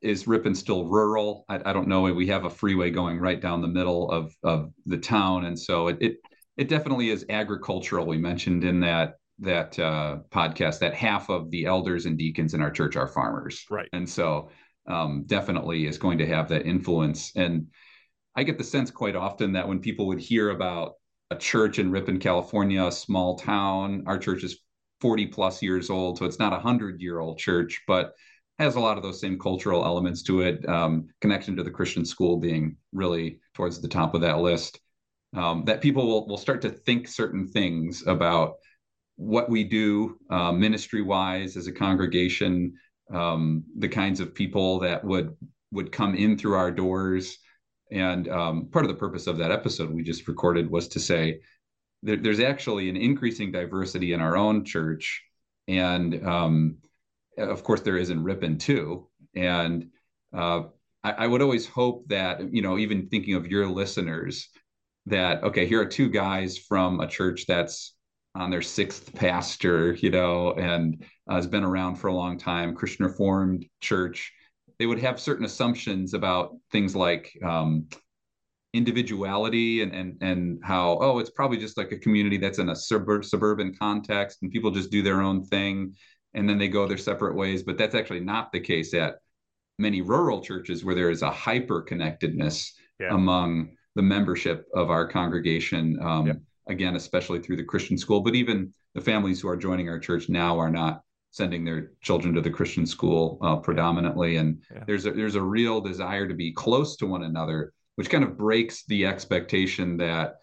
is Ripon still rural? I, I, don't know. We have a freeway going right down the middle of of the town, and so it it, it definitely is agricultural. We mentioned in that that uh, podcast that half of the elders and deacons in our church are farmers, right? And so um, definitely is going to have that influence. And I get the sense quite often that when people would hear about a church in Ripon, California, a small town, our church is 40 plus years old, so it's not a hundred year old church, but has a lot of those same cultural elements to it. Um, connection to the Christian school being really towards the top of that list. Um, that people will, will start to think certain things about what we do uh, ministry wise as a congregation, um, the kinds of people that would would come in through our doors. And um, part of the purpose of that episode we just recorded was to say there, there's actually an increasing diversity in our own church, and um, of course there is in Ripon too. And uh, I, I would always hope that you know, even thinking of your listeners, that okay, here are two guys from a church that's on their sixth pastor, you know, and uh, has been around for a long time, Christian Reformed Church, they would have certain assumptions about things like um, individuality and and and how oh it's probably just like a community that's in a suburb, suburban context and people just do their own thing and then they go their separate ways. But that's actually not the case at many rural churches where there is a hyper connectedness yeah. among the membership of our congregation. Um, yeah again, especially through the Christian school. But even the families who are joining our church now are not sending their children to the Christian school uh, predominantly. And yeah. there's a there's a real desire to be close to one another, which kind of breaks the expectation that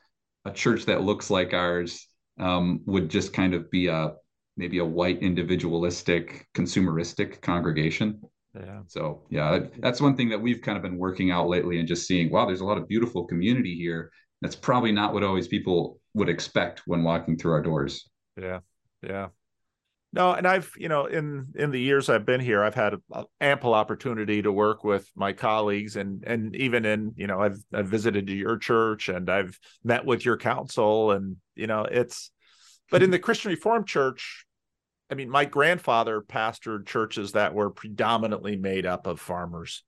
a church that looks like ours um, would just kind of be a maybe a white individualistic consumeristic congregation yeah so yeah that's one thing that we've kind of been working out lately and just seeing wow there's a lot of beautiful community here that's probably not what always people would expect when walking through our doors. Yeah. Yeah. No, and I've, you know, in in the years I've been here, I've had a, a ample opportunity to work with my colleagues and and even in, you know, I've I've visited your church and I've met with your council and, you know, it's but in the Christian Reformed Church, I mean, my grandfather pastored churches that were predominantly made up of farmers.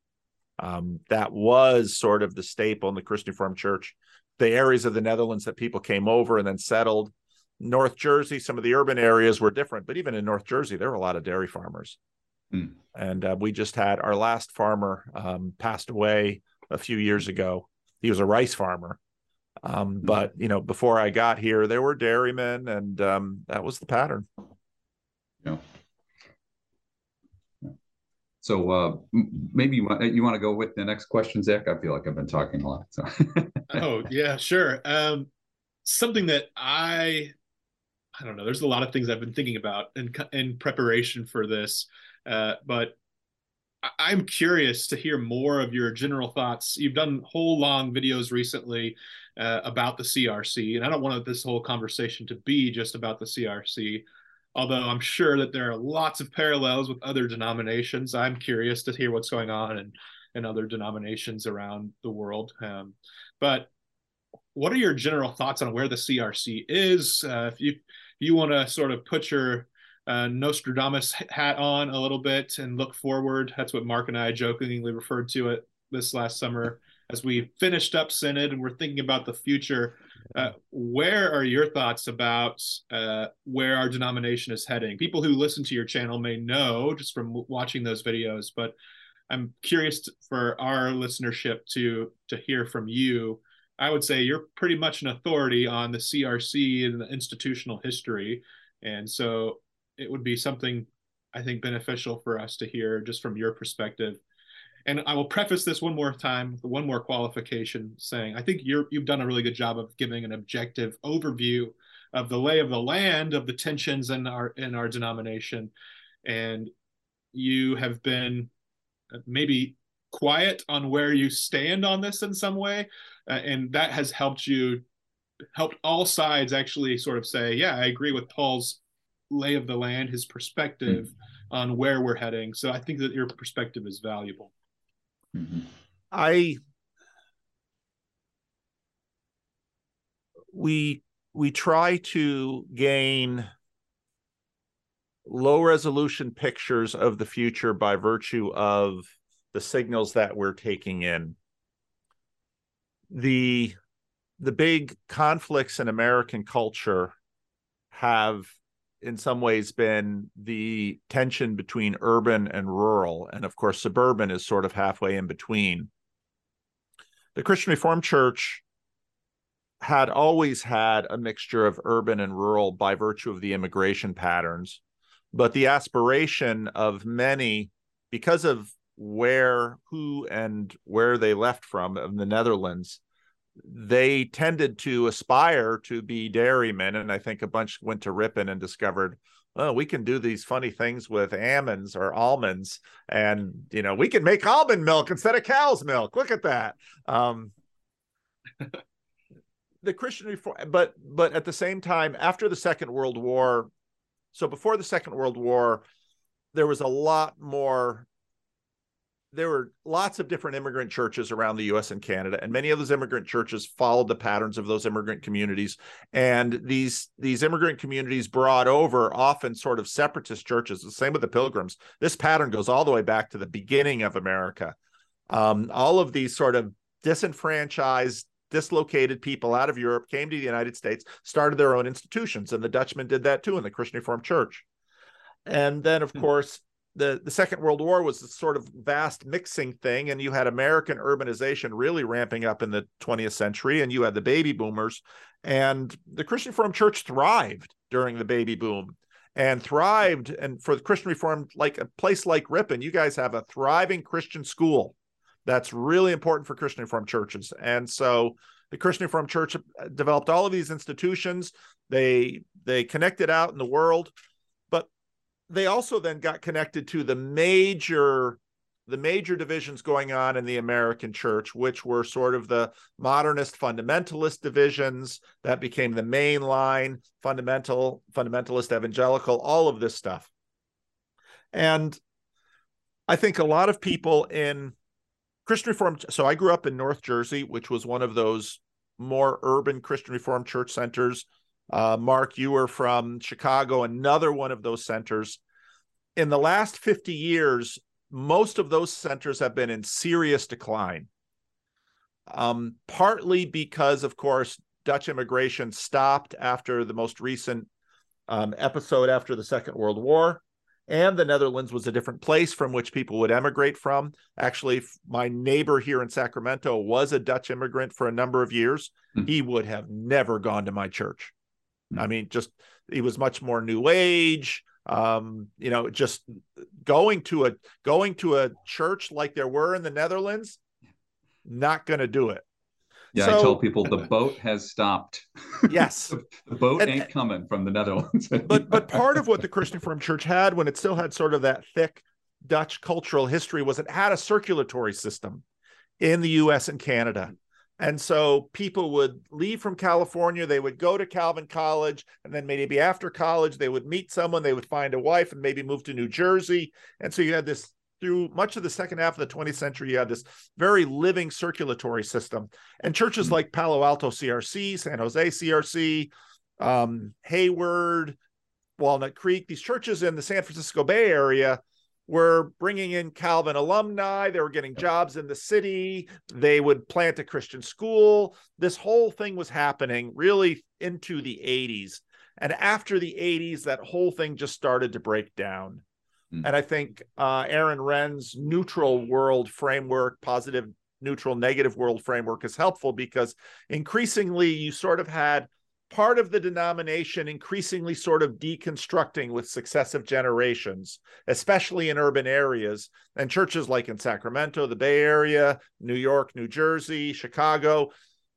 Um, that was sort of the staple in the Christian Reformed Church the areas of the Netherlands that people came over and then settled. North Jersey, some of the urban areas were different, but even in North Jersey, there were a lot of dairy farmers. Mm. And uh, we just had our last farmer um, passed away a few years ago. He was a rice farmer. Um, mm. But, you know, before I got here, there were dairymen, and um, that was the pattern. Yeah. So uh, maybe you want, you want to go with the next question, Zac? I feel like I've been talking a lot. So. (laughs) oh yeah, sure. Um, something that I I don't know. There's a lot of things I've been thinking about in in preparation for this, uh, but I'm curious to hear more of your general thoughts. You've done whole long videos recently uh, about the CRC, and I don't want this whole conversation to be just about the CRC although I'm sure that there are lots of parallels with other denominations. I'm curious to hear what's going on in, in other denominations around the world. Um, but what are your general thoughts on where the CRC is? Uh, if you you want to sort of put your uh, Nostradamus hat on a little bit and look forward, that's what Mark and I jokingly referred to it this last summer. as we finished up Synod and we're thinking about the future, uh, where are your thoughts about uh, where our denomination is heading? People who listen to your channel may know just from watching those videos, but I'm curious for our listenership to to hear from you. I would say you're pretty much an authority on the CRC and the institutional history, and so it would be something I think beneficial for us to hear just from your perspective. And I will preface this one more time one more qualification saying I think you're you've done a really good job of giving an objective overview of the lay of the land of the tensions in our in our denomination. And you have been uh, maybe quiet on where you stand on this in some way. Uh, and that has helped you helped all sides actually sort of say, yeah, I agree with Paul's lay of the land, his perspective mm-hmm. on where we're heading. So I think that your perspective is valuable. Mm-hmm. I we we try to gain low resolution pictures of the future by virtue of the signals that we're taking in the the big conflicts in american culture have in some ways been the tension between urban and rural. And of course, suburban is sort of halfway in between. The Christian Reformed Church had always had a mixture of urban and rural by virtue of the immigration patterns. But the aspiration of many, because of where, who, and where they left from in the Netherlands, they tended to aspire to be dairymen. And I think a bunch went to Ripon and discovered, oh, we can do these funny things with almonds or almonds. And, you know, we can make almond milk instead of cow's milk. Look at that. Um, the Christian reform, but but at the same time, after the Second World War, so before the Second World War, there was a lot more there were lots of different immigrant churches around the US and Canada and many of those immigrant churches followed the patterns of those immigrant communities. And these these immigrant communities brought over often sort of separatist churches the same with the pilgrims. This pattern goes all the way back to the beginning of America. Um, all of these sort of disenfranchised dislocated people out of Europe came to the United States started their own institutions and the Dutchmen did that too in the Christian Reformed Church. And then of hmm. course the the Second World War was this sort of vast mixing thing, and you had American urbanization really ramping up in the 20th century, and you had the baby boomers, and the Christian Reformed Church thrived during the baby boom, and thrived. And for the Christian Reformed, like a place like Ripon, you guys have a thriving Christian school that's really important for Christian Reformed churches, and so the Christian Reformed Church uh, developed all of these institutions. They they connected out in the world they also then got connected to the major the major divisions going on in the American church, which were sort of the modernist fundamentalist divisions that became the main line, fundamental, fundamentalist evangelical, all of this stuff. And I think a lot of people in Christian Reformed, so I grew up in North Jersey, which was one of those more urban Christian Reformed church centers. Uh, Mark, you were from Chicago, another one of those centers in the last 50 years, most of those centers have been in serious decline. Um, partly because, of course, Dutch immigration stopped after the most recent um, episode after the Second World War. And the Netherlands was a different place from which people would emigrate from. Actually, my neighbor here in Sacramento was a Dutch immigrant for a number of years. Mm-hmm. He would have never gone to my church. Mm-hmm. I mean, just he was much more new age um you know just going to a going to a church like there were in the netherlands not going to do it. Yeah so, i tell people the (laughs) boat has stopped. (laughs) Yes. The boat and, ain't coming from the netherlands (laughs) but but part of what the christian reformed church had when it still had sort of that thick dutch cultural history was it had a circulatory system in the us and canada and so people would leave from California, they would go to Calvin College, and then maybe after college, they would meet someone, they would find a wife, and maybe move to New Jersey. And so you had this through much of the second half of the 20th century, you had this very living circulatory system. And churches mm-hmm. like Palo Alto CRC, San Jose CRC, um, Hayward, Walnut Creek, these churches in the San Francisco Bay Area were bringing in Calvin alumni. They were getting jobs in the city. They would plant a Christian school. This whole thing was happening really into the 80s. And after the 80s, that whole thing just started to break down. Mm. And I think uh, Aaron Renn's neutral world framework, positive, neutral, negative world framework is helpful because increasingly you sort of had part of the denomination increasingly sort of deconstructing with successive generations, especially in urban areas. And churches like in Sacramento, the Bay Area, New York, New Jersey, Chicago,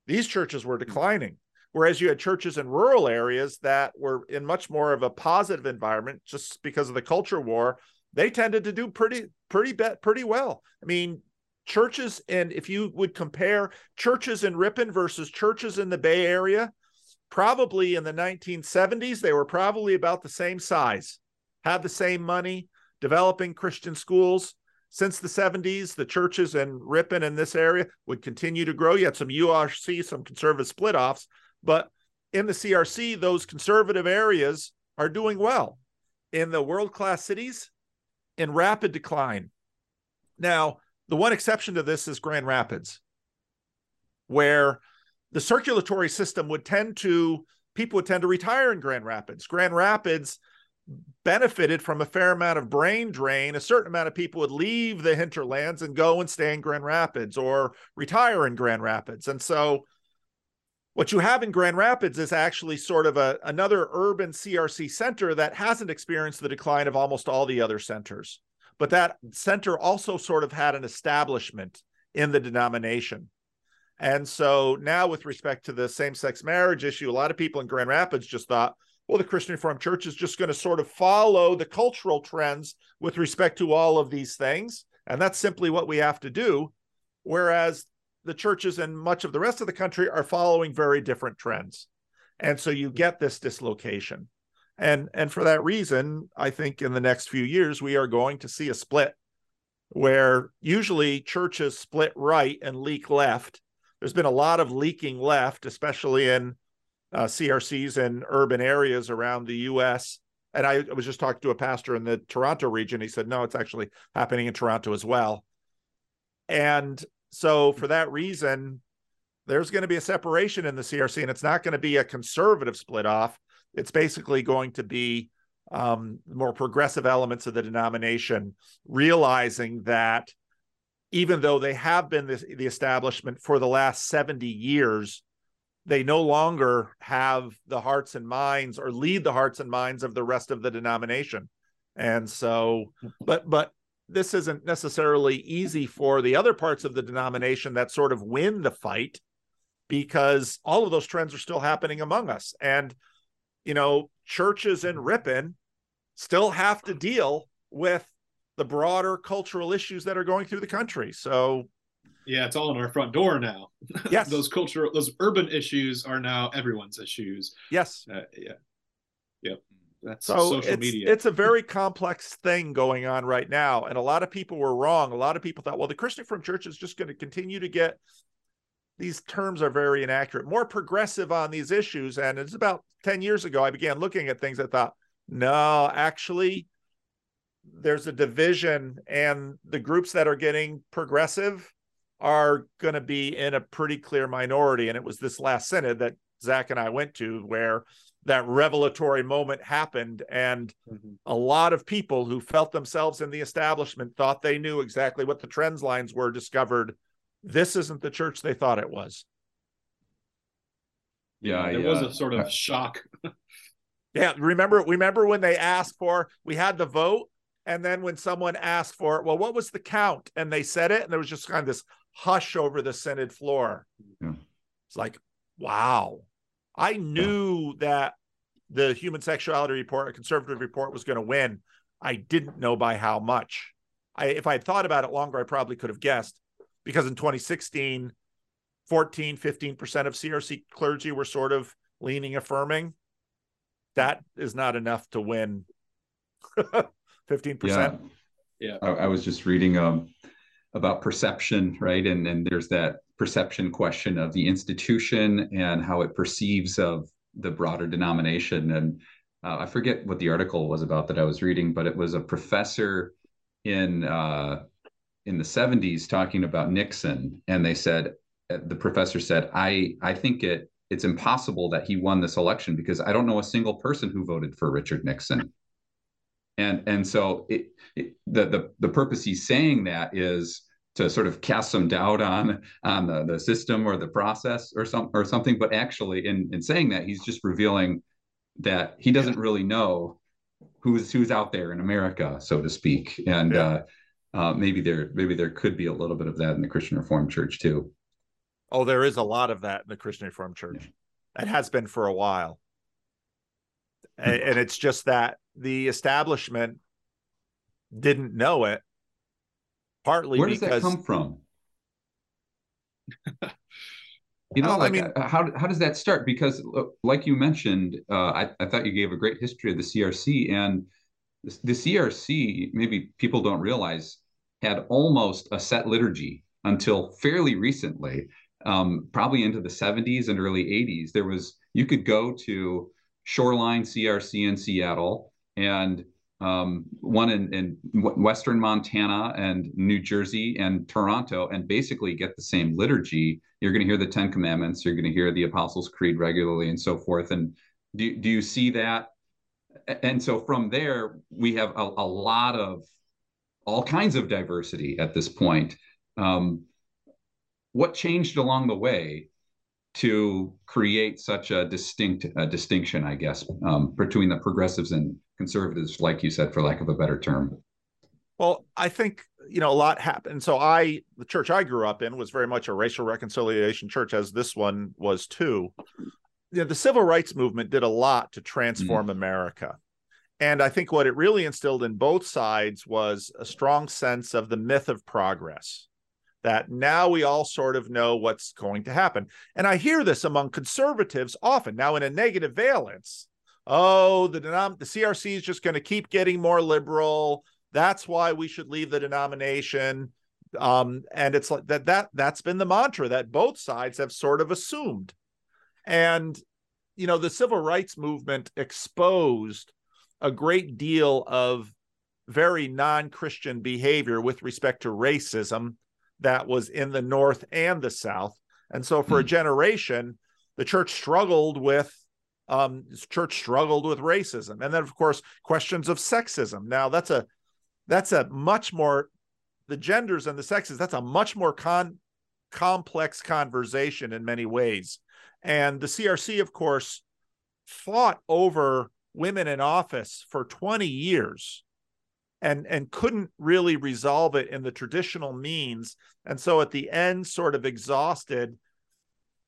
these churches were declining. Whereas you had churches in rural areas that were in much more of a positive environment, just because of the culture war, they tended to do pretty, pretty, pretty well. I mean, churches, and if you would compare churches in Ripon versus churches in the Bay Area, probably in the 1970s, they were probably about the same size, had the same money, developing Christian schools. Since the 70s, the churches in Ripon in this area would continue to grow. You had some URC, some conservative split offs, but in the CRC, those conservative areas are doing well. In the world class cities, in rapid decline. Now, the one exception to this is Grand Rapids, where the circulatory system would tend to people would tend to retire in Grand Rapids. Grand Rapids benefited from a fair amount of brain drain. A certain amount of people would leave the hinterlands and go and stay in Grand Rapids or retire in Grand Rapids. And so what you have in Grand Rapids is actually sort of a another urban CRC center that hasn't experienced the decline of almost all the other centers. But that center also sort of had an establishment in the denomination. And so now, with respect to the same sex marriage issue, a lot of people in Grand Rapids just thought, well, the Christian Reformed Church is just going to sort of follow the cultural trends with respect to all of these things. And that's simply what we have to do. Whereas the churches in much of the rest of the country are following very different trends. And so you get this dislocation. And, and for that reason, I think in the next few years, we are going to see a split where usually churches split right and leak left there's been a lot of leaking left, especially in uh, CRCs in urban areas around the U.S. And I, I was just talking to a pastor in the Toronto region. He said, no, it's actually happening in Toronto as well. And so, for that reason, there's going to be a separation in the CRC, and it's not going to be a conservative split off. It's basically going to be um, more progressive elements of the denomination realizing that even though they have been this, the establishment for the last 70 years, they no longer have the hearts and minds or lead the hearts and minds of the rest of the denomination. And so, but, but this isn't necessarily easy for the other parts of the denomination that sort of win the fight because all of those trends are still happening among us. And, you know, churches in Ripon still have to deal with the broader cultural issues that are going through the country. So yeah, it's all in our front door now. (laughs) Yes. those cultural those urban issues are now everyone's issues. Yes. Uh, yeah. Yep. That's so social it's, media. It's a very (laughs) complex thing going on right now. And a lot of people were wrong. A lot of people thought, well, the Christian Reformed Church is just going to continue to get these terms are very inaccurate, more progressive on these issues. And it's about 10 years ago, I began looking at things. I thought, no, actually, there's a division and the groups that are getting progressive are going to be in a pretty clear minority. And it was this last synod that zac and i went to where that revelatory moment happened. And mm-hmm. a lot of people who felt themselves in the establishment thought they knew exactly what the trends lines were discovered this isn't the church they thought it was. Yeah there was a sort of shock. Yeah remember remember when they asked for we had the vote and then when someone asked for it, well, what was the count? And they said it, and there was just kind of this hush over the Synod floor. Yeah. It's like, wow. I knew yeah. that the human sexuality report, a conservative report, was going to win. I didn't know by how much. I, if I had thought about it longer, I probably could have guessed because in 2016, 14, 15% of CRC clergy were sort of leaning affirming. That is not enough to win. (laughs) 15%. Yeah. yeah. I, I was just reading um, about perception, right? And and there's that perception question of the institution and how it perceives of the broader denomination. And uh, I forget what the article was about that I was reading, but it was a professor in uh, in the 70s talking about Nixon, and they said uh, the professor said, "I I think it it's impossible that he won this election because I don't know a single person who voted for Richard Nixon." And and so it, it, the the the purpose he's saying that is to sort of cast some doubt on on the, the system or the process or some or something. But actually, in in saying that, he's just revealing that he doesn't really know who's who's out there in America, so to speak. And yeah. uh, uh, maybe there maybe there could be a little bit of that in the Christian Reformed Church too. Oh, there is a lot of that in the Christian Reformed Church. Yeah. It has been for a while. and, and it's just that the establishment didn't know it partly where does because... that come from (laughs) you know, like, I mean, uh, how how does that start? Because, like you mentioned, uh, I, I thought you gave a great history of the CRC, and the, the CRC, maybe people don't realize, had almost a set liturgy until fairly recently, um, probably into the 70s and early 80s. There was you could go to Shoreline CRC in Seattle, and um, one in, in Western Montana and New Jersey and Toronto, and basically get the same liturgy. You're going to hear the Ten Commandments, you're going to hear the Apostles' Creed regularly, and so forth. And do do you see that? And so from there, we have a, a lot of all kinds of diversity at this point. Um, what changed along the way to create such a distinct distinction, I guess, um, between the progressives and conservatives, like you said, for lack of a better term? Well, I think you know a lot happened. So I, the church I grew up in, was very much a racial reconciliation church, as this one was too. You know, the civil rights movement did a lot to transform mm. America. And I think what it really instilled in both sides was a strong sense of the myth of progress that now we all sort of know what's going to happen. And I hear this among conservatives often now in a negative valence. Oh, the denom- the CRC is just going to keep getting more liberal. That's why we should leave the denomination. Um, and it's like that that that's been the mantra that both sides have sort of assumed. And you know, the civil rights movement exposed a great deal of very non-Christian behavior with respect to racism that was in the North and the South. And so for mm. a hmm. generation, the church struggled with um church struggled with racism. And then of course questions of sexism. Now that's a that's a much more the genders and the sexes that's a much more con complex conversation in many ways. And the crc of course fought over women in office for 20 years and and couldn't really resolve it in the traditional means. And so at the end sort of exhausted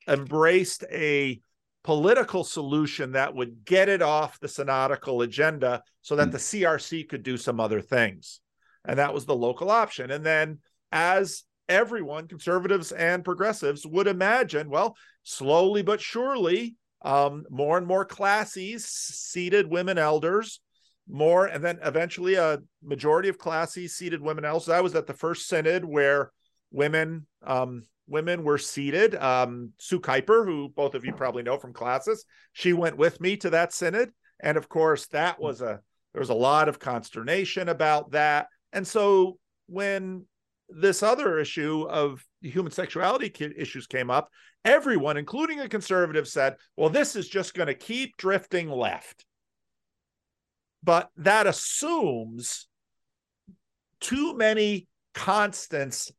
embraced a political solution that would get it off the synodical agenda so that mm. the CRC could do some other things. And that was the local option. And then as everyone conservatives and progressives would imagine well slowly but surely um, more and more classes seated women elders more and then eventually a majority of classes seated women else i was at the first synod where women um, women were seated. Um, sue kuiper who both of you probably know from classes she went with me to that synod. And of course that was a there was a lot of consternation about that. And so when this other issue of human sexuality issues came up everyone including a conservative said well this is just going to keep drifting left. But that assumes too many constants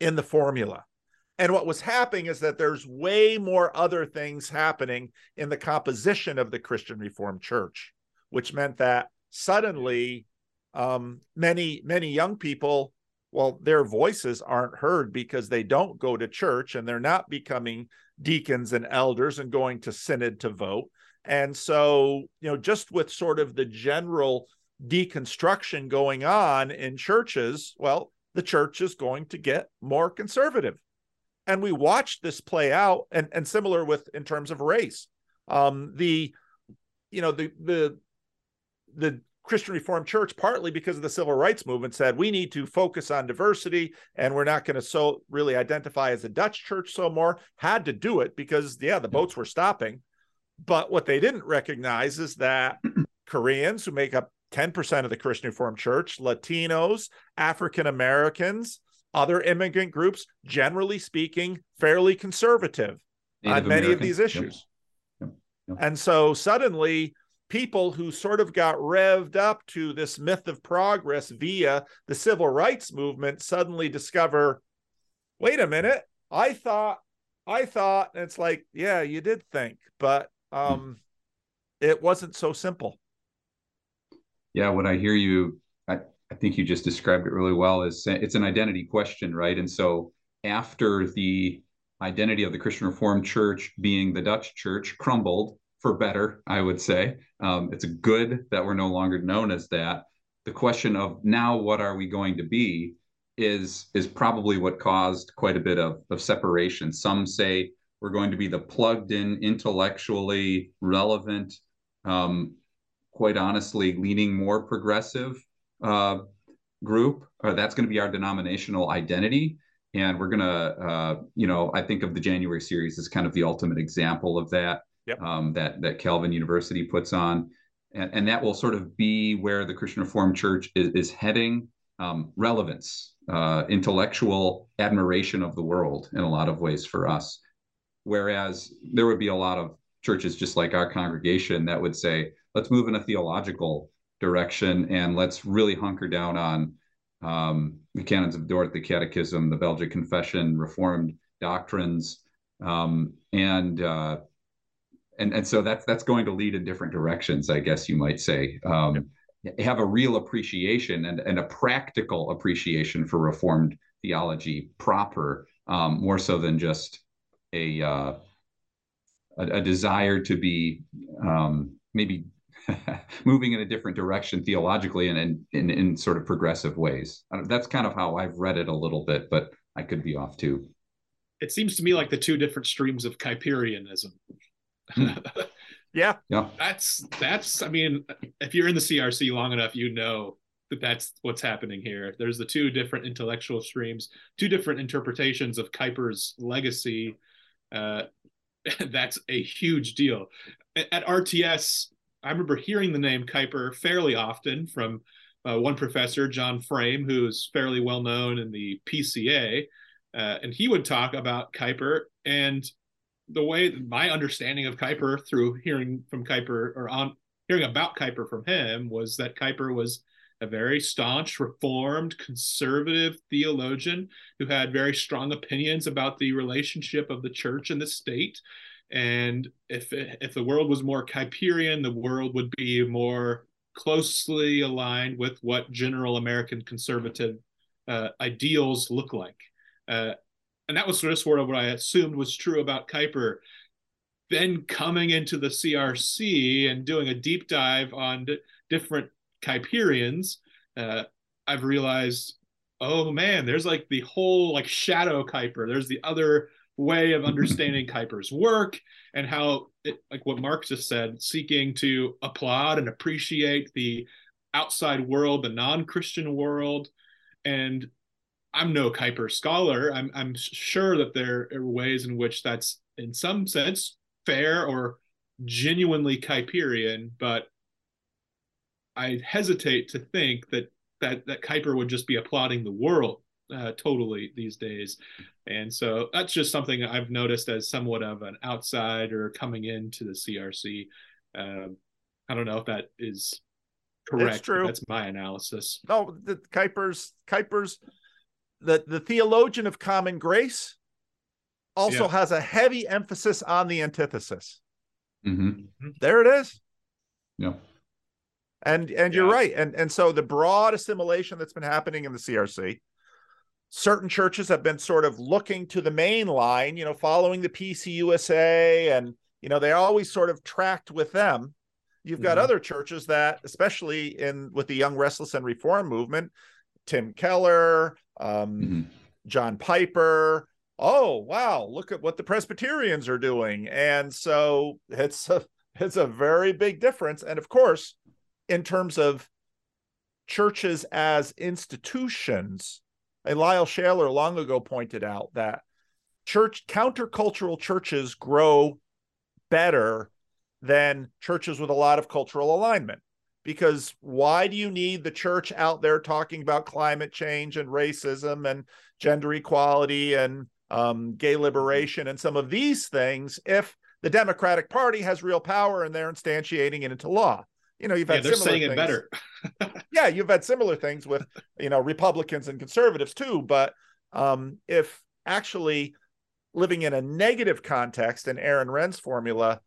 in the formula. And what was happening is that there's way more other things happening in the composition of the Christian Reformed Church, which meant that suddenly um, many, many young people, well, their voices aren't heard because they don't go to church and they're not becoming deacons and elders and going to synod to vote. And so, you know, just with sort of the general deconstruction going on in churches, well, the church is going to get more conservative. And we watched this play out and, and similar with in terms of race. Um, the, you know, the the the Christian Reformed Church, partly because of the civil rights movement, said we need to focus on diversity and we're not going to so really identify as a Dutch church so more. Had to do it because yeah, the boats were stopping. But what they didn't recognize is that (clears throat) Koreans who make up 10% of the Christian Reformed Church, Latinos, African Americans, other immigrant groups, generally speaking, fairly conservative Native on many American. of these issues. Yep. Yep. Yep. And so suddenly, people who sort of got revved up to this myth of progress via the civil rights movement suddenly discover wait a minute, I thought, I thought, and it's like, yeah, you did think, but hmm. um, it wasn't so simple. Yeah, what I hear you, I, think you just described it really well. as it's an identity question, right? And so after the identity of the Christian Reformed Church being the Dutch Church crumbled for better, I would say. Um, it's good that we're no longer known as that. The question of now, what are we going to be, is is probably what caused quite a bit of, of separation. Some say we're going to be the plugged in, intellectually relevant, um, quite honestly, leaning more progressive uh, group. Uh, that's going to be our denominational identity. And we're going to, uh, you know, I think of the January series as kind of the ultimate example of that, yep. um, that, that Calvin University puts on. And, and that will sort of be where the Christian Reformed Church is, is heading um, relevance, uh, intellectual admiration of the world in a lot of ways for us. Whereas there would be a lot of churches just like our congregation that would say, let's move in a theological direction and let's really hunker down on um, the canons of Dort, the Catechism, the Belgic Confession, Reformed doctrines, um, and uh, and and so that's that's going to lead in different directions, I guess you might say. Um, have a real appreciation and, and a practical appreciation for Reformed theology proper, um, more so than just a uh, a, a, desire to be um, maybe (laughs) moving in a different direction theologically and in, in, in sort of progressive ways. That's kind of how I've read it a little bit, but I could be off too. It seems to me like the two different streams of Kuyperianism. Hmm. (laughs) yeah, yeah. That's that's. I mean, if you're in the CRC long enough, you know that that's what's happening here. There's the two different intellectual streams, two different interpretations of Kuyper's legacy. Uh, (laughs) that's a huge deal. At RTS, I remember hearing the name Kuyper fairly often from uh, one professor, John Frame, who's fairly well known in the PCA, uh, and he would talk about Kuyper and the way my understanding of Kuyper through hearing from Kuyper or on hearing about Kuyper from him was that Kuyper was a very staunch, reformed, conservative theologian who had very strong opinions about the relationship of the church and the state and if if the world was more Kuyperian, the world would be more closely aligned with what general American conservative uh, ideals look like. Uh, and that was sort of sort of what I assumed was true about Kuyper. Then coming into the CRC and doing a deep dive on d- different Kuyperians, uh, I've realized, oh man, there's like the whole like shadow Kuyper. There's the other way of understanding Kuyper's work and how, it, like what Mark just said, seeking to applaud and appreciate the outside world, the non-Christian world. And I'm no Kuyper scholar. I'm, I'm sure that there are ways in which that's, in some sense, fair or genuinely Kuyperian, but I hesitate to think that that that Kuyper would just be applauding the world uh, totally these days. And so that's just something I've noticed as somewhat of an outsider coming into the CRC. Um, I don't know if that is correct. That's true. That's my analysis. No, the Kuyper's Kuyper's the the theologian of common grace also yeah. has a heavy emphasis on the antithesis. Mm-hmm. mm-hmm. There it is. Yeah. And and yeah. you're right. And and so the broad assimilation that's been happening in the CRC certain churches have been sort of looking to the main line, you know, following the PCUSA, and you know they always sort of tracked with them. You've got mm-hmm. other churches that, especially in with the Young Restless and Reform movement, Tim Keller, um, mm-hmm. John Piper. Oh wow, look at what the Presbyterians are doing, and so it's a it's a very big difference. And of course, in terms of churches as institutions, and Lyle Schaller long ago pointed out that church countercultural churches grow better than churches with a lot of cultural alignment. because why do you need the church out there talking about climate change and racism and gender equality and um, gay liberation and some of these things if the Democratic Party has real power and they're instantiating it into law? You know, you've had yeah, they're saying things. it better. (laughs) yeah, you've had similar things with you know Republicans and conservatives too. But um, if actually living in a negative context in Aaron Renn's formula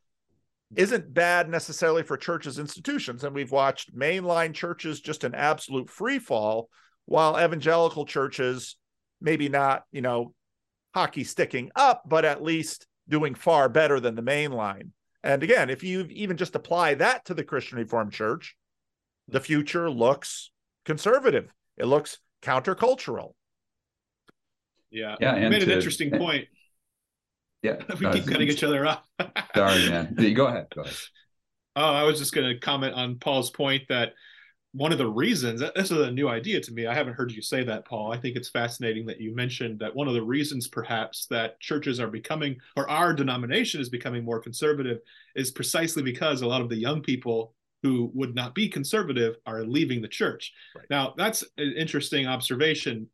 isn't bad necessarily for churches institutions and we've watched mainline churches just an absolute free fall while evangelical churches maybe not you know hockey sticking up but at least doing far better than the mainline and again if you even just apply that to the christian reformed church the future looks conservative it looks countercultural yeah, yeah you made an interesting point yeah. (laughs) we keep cutting each other off. sorry, man. Go ahead. Go ahead. Oh, I was just going to comment on Paul's point that one of the reasons this is a new idea to me. I haven't heard you say that, Paul. I think it's fascinating that you mentioned that one of the reasons, perhaps, that churches are becoming, or our denomination is becoming more conservative, is precisely because a lot of the young people who would not be conservative are leaving the church. Right. Now, that's an interesting observation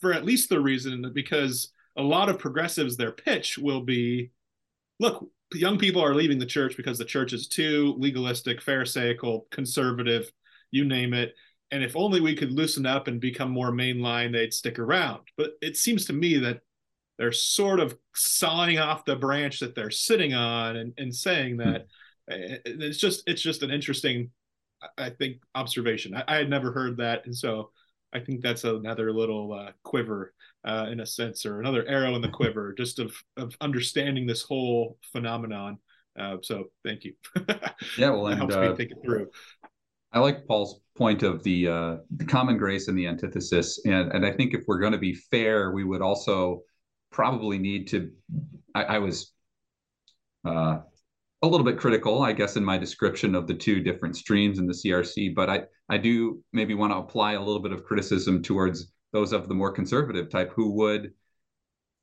for at least the reason that because a lot of progressives, their pitch will be look, young people are leaving the church because the church is too legalistic, pharisaical, conservative, you name it. And if only we could loosen up and become more mainline, they'd stick around. But it seems to me that they're sort of sawing off the branch that they're sitting on and, and saying that mm. it's just it's just an interesting I think observation. I, I, had never heard that, and so I think that's another little uh, quiver uh, in a sense, or another arrow in the (laughs) quiver, just of of understanding this whole phenomenon. Uh, so thank you. (laughs) yeah, well, and, helps uh, me think it through. I like Paul's point of the uh, the common grace and the antithesis, and and I think if we're going to be fair, we would also probably need to. I, I was uh, a little bit critical, I guess, in my description of the two different streams in the CRC, but I I do maybe want to apply a little bit of criticism towards those of the more conservative type who would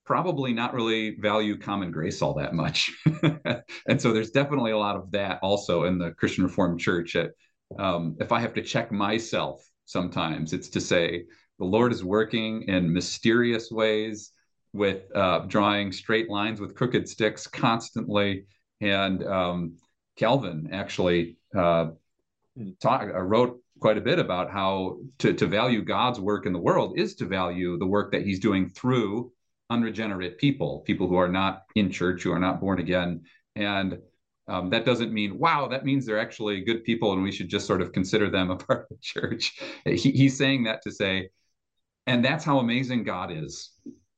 probably not really value common grace all that much. (laughs) and so there's definitely a lot of that also in the Christian Reformed Church. Um, if I have to check myself sometimes, it's to say the Lord is working in mysterious ways with uh, drawing straight lines with crooked sticks constantly. And um, Calvin actually uh, talk, uh, wrote quite a bit about how to, to value God's work in the world is to value the work that he's doing through unregenerate people, people who are not in church, who are not born again. And um, that doesn't mean, wow, that means they're actually good people and we should just sort of consider them a (laughs) part of the church. He, he's saying that to say, and that's how amazing God is,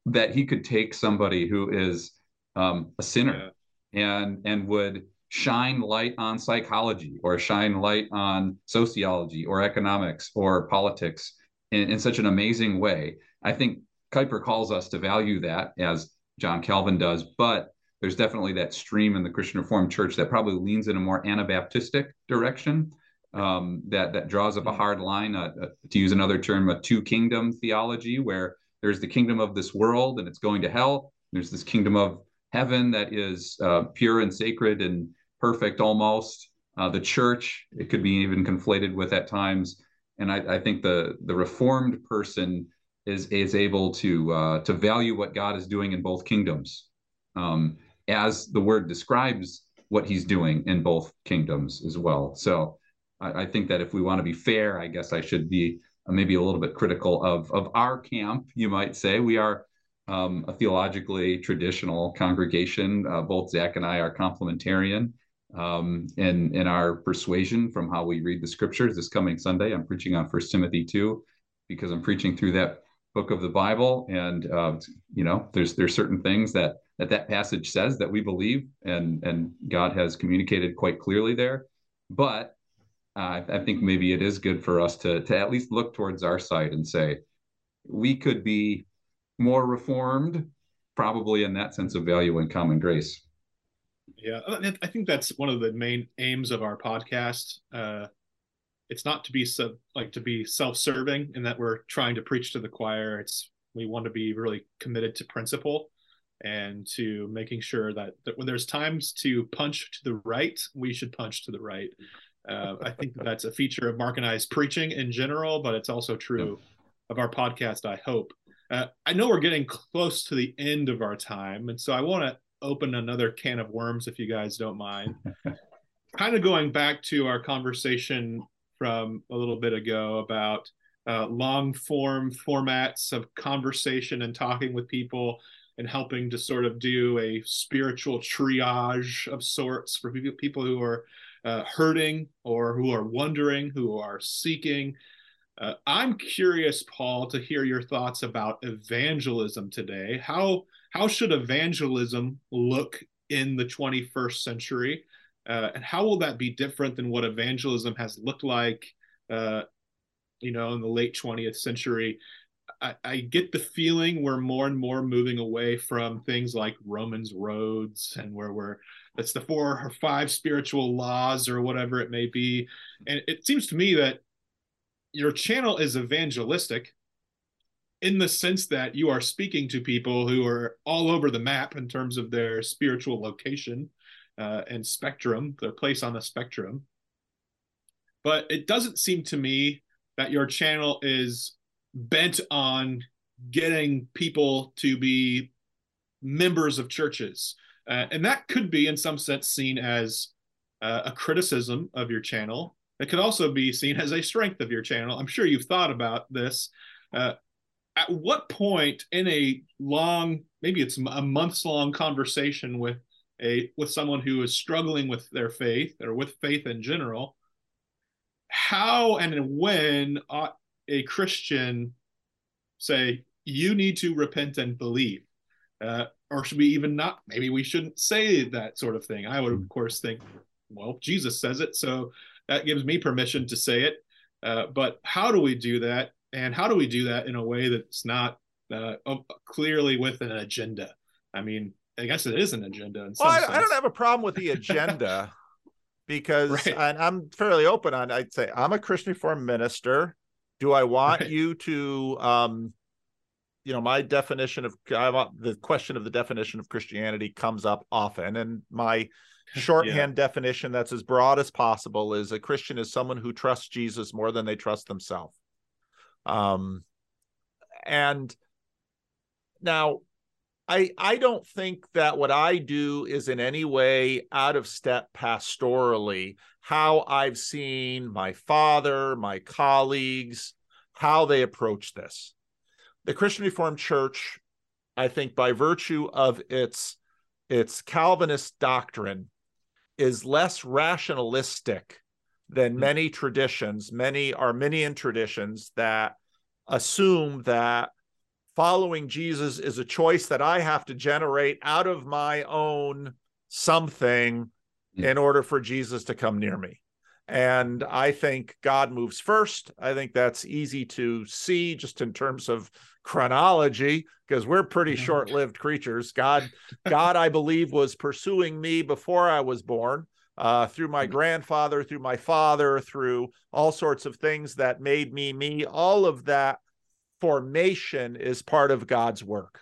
that he could take somebody who is um, a sinner yeah. and and would shine light on psychology or shine light on sociology or economics or politics in, in such an amazing way. I think Kuyper calls us to value that as John Calvin does, but there's definitely that stream in the Christian Reformed Church that probably leans in a more Anabaptistic direction. Um, that that draws up a hard line, uh, uh, to use another term, a two kingdom theology, where there's the kingdom of this world and it's going to hell. There's this kingdom of heaven that is uh, pure and sacred and perfect almost. Uh, the church, it could be even conflated with at times. And I, I think the the reformed person is is able to uh, to value what God is doing in both kingdoms, um, as the word describes what He's doing in both kingdoms as well. So I, I think that if we want to be fair, I guess I should be maybe a little bit critical of of our camp. You might say we are um, a theologically traditional congregation. Uh, both Zac and I are complementarian um, in in our persuasion from how we read the scriptures. This coming Sunday, I'm preaching on First Timothy two, because I'm preaching through that book of the Bible, and uh, you know, there's there's certain things that that that passage says that we believe, and and God has communicated quite clearly there. But uh, I think maybe it is good for us to to at least look towards our side and say we could be more reformed, probably in that sense of value and common grace. Yeah, I think that's one of the main aims of our podcast. Uh, it's not to be sub, like to be self-serving in that we're trying to preach to the choir. It's we want to be really committed to principle and to making sure that, that when there's times to punch to the right, we should punch to the right. Uh, I think that's a feature of Mark and I's preaching in general, but it's also true of our podcast, I hope. Uh, I know we're getting close to the end of our time, and so I want to open another can of worms if you guys don't mind. (laughs) kind of going back to our conversation from a little bit ago about uh, long form formats of conversation and talking with people and helping to sort of do a spiritual triage of sorts for people who are uh, hurting or who are wondering, who are seeking. Uh, I'm curious, Paul, to hear your thoughts about evangelism today. How how should evangelism look in the 21st century, uh, and how will that be different than what evangelism has looked like, uh, you know, in the late 20th century? I, I, get the feeling we're more and more moving away from things like Romans roads and where we're that's the four or five spiritual laws or whatever it may be. And it seems to me that your channel is evangelistic in the sense that you are speaking to people who are all over the map in terms of their spiritual location uh, and spectrum, their place on the spectrum. But it doesn't seem to me that your channel is bent on getting people to be members of churches. Uh, and that could be, in some sense, seen as uh, a criticism of your channel. It could also be seen as a strength of your channel. I'm sure you've thought about this. Uh, at what point in a long, maybe it's a months long conversation with a with someone who is struggling with their faith or with faith in general, how and when ought a Christian say, you need to repent and believe? Uh, or should we even not? Maybe we shouldn't say that sort of thing. I would, of hmm. course, think, well, Jesus says it, so that gives me permission to say it. Uh, but how do we do that? And how do we do that in a way that's not uh, clearly with an agenda? I mean, I guess it is an agenda. well, I, I, don't have a problem with the agenda (laughs) because right. and I'm fairly open on. I'd say I'm a Christian Reformed minister. Do I want right. you to, um, you know, my definition of I the question of the definition of Christianity comes up often, and my (laughs) shorthand yeah. definition that's as broad as possible is a Christian is someone who trusts Jesus more than they trust themselves. Um, and now I I don't think that what I do is in any way out of step pastorally how I've seen my father, my colleagues, how they approach this. The Christian Reformed Church, I think by virtue of its its Calvinist doctrine is less rationalistic than hmm. many traditions, many Arminian traditions that assume that following Jesus is a choice that I have to generate out of my own something. In order for Jesus to come near me. And I think God moves first. I think that's easy to see just in terms of chronology because we're pretty short-lived creatures. God (laughs) God I believe was pursuing me before I was born. Uh, through my grandfather, through my father, through all sorts of things that made me me. All of that formation is part of God's work.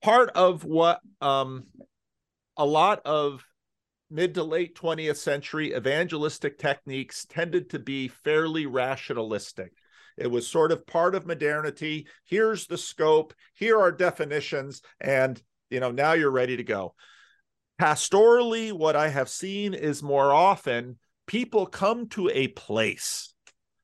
Part of what um, a lot of mid to late 20th century evangelistic techniques tended to be fairly rationalistic. It was sort of part of modernity. Here's the scope, here are definitions, and you know, now you're ready to go. Pastorally, what I have seen is more often people come to a place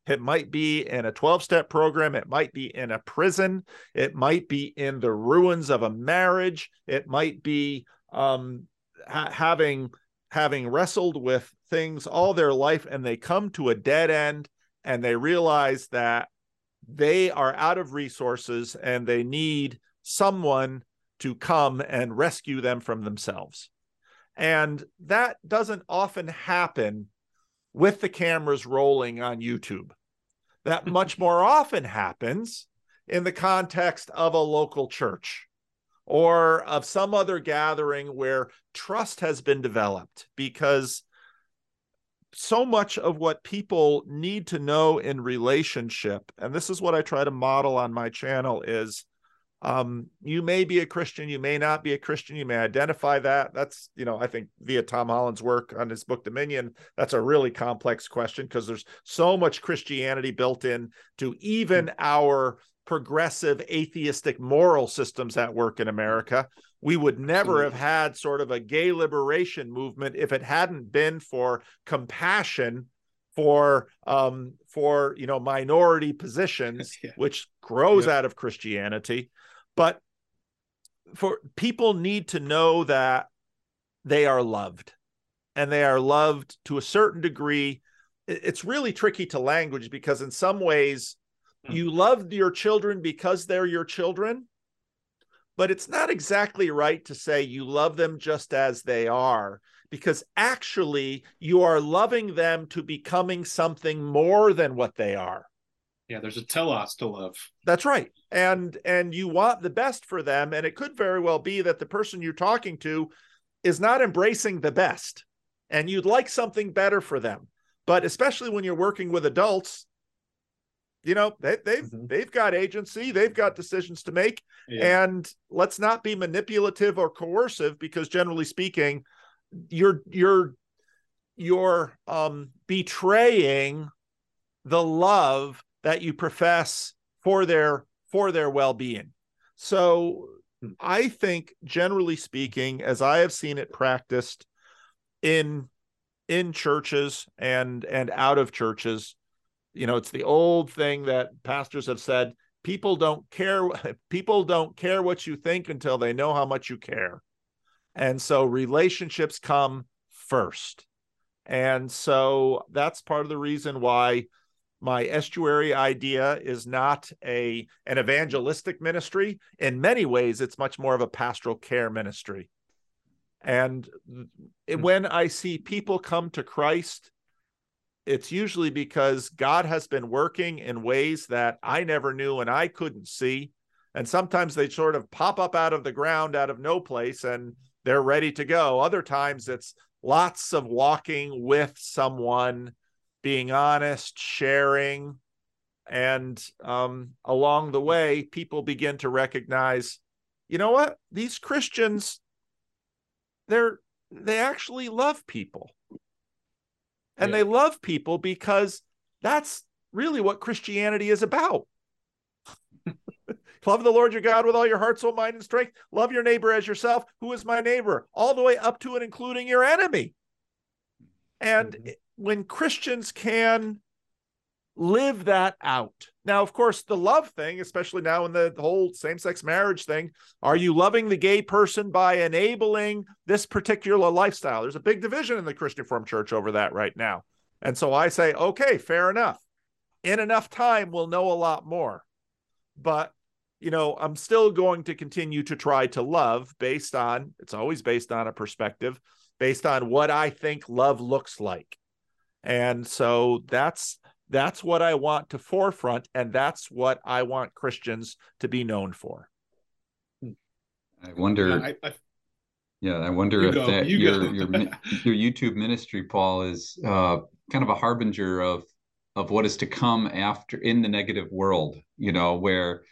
it might be in a 12 step program. It might be in a prison. It might be in the ruins of a marriage. It might be um, ha- having having wrestled with things all their life and they come to a dead end and they realize that they are out of resources and they need someone to come and rescue them from themselves. And that doesn't often happen with the cameras rolling on YouTube. That much (laughs) more often happens in the context of a local church or of some other gathering where trust has been developed because so much of what people need to know in relationship and this is what i try to model on my channel is um, you may be a Christian, you may not be a Christian, you may identify that. That's, you know, I think via Tom Holland's work on his book Dominion, that's a really complex question because there's so much Christianity built in to even our progressive atheistic moral systems at work in America. We would never have had sort of a gay liberation movement if it hadn't been for compassion for um for you know minority positions (laughs) yeah. which grows yeah. out of Christianity but for people need to know that they are loved and they are loved to a certain degree it's really tricky to language because in some ways hmm. you love your children because they're your children but it's not exactly right to say you love them just as they are because actually you are loving them to becoming something more than what they are yeah there's a telos to love. That's right. And and you want the best for them. And it could very well be that the person you're talking to is not embracing the best and you'd like something better for them. But especially when you're working with adults you know they, they've mm-hmm. they've got agency they've got decisions to make. Yeah. and let's not be manipulative or coercive because generally speaking you're you're you're um betraying the love that you profess for their for their well-being. So i think generally speaking as i have seen it practiced in in churches and and out of churches you know it's the old thing that pastors have said people don't care (laughs) people don't care what you think until they know how much you care. And so relationships come first. And so that's part of the reason why my estuary idea is not a an evangelistic ministry in many ways it's much more of a pastoral care ministry and hmm. when i see people come to christ it's usually because God has been working in ways that I never knew and I couldn't see. And sometimes they sort of pop up out of the ground out of no place and they're ready to go. Other times it's lots of walking with someone, being honest, sharing. And um, along the way, people begin to recognize, you know what? These Christians, they're they actually love people and yeah. they love people because that's really what Christianity is about. (laughs) love the Lord your God with all your heart, soul, mind, and strength. Love your neighbor as yourself. Who is my neighbor? All the way up to and including your enemy. And mm-hmm. When Christians can live that out. Now, of course, the love thing, especially now in the, whole same sex marriage thing, are you loving the gay person by enabling this particular lifestyle? There's a big division in the Christian Reformed Church over that right now. And so I say, okay, fair enough. In enough time, we'll know a lot more. But, you know, I'm still going to continue to try to love based on, it's always based on a perspective, based on what I think love looks like. And so that's that's what I want to forefront, and that's what I want Christians to be known for. I wonder. Yeah, I, I, yeah, I wonder if go, that you your your your YouTube ministry, Paul, is uh, kind of a harbinger of of what is to come after in the negative world. You know, where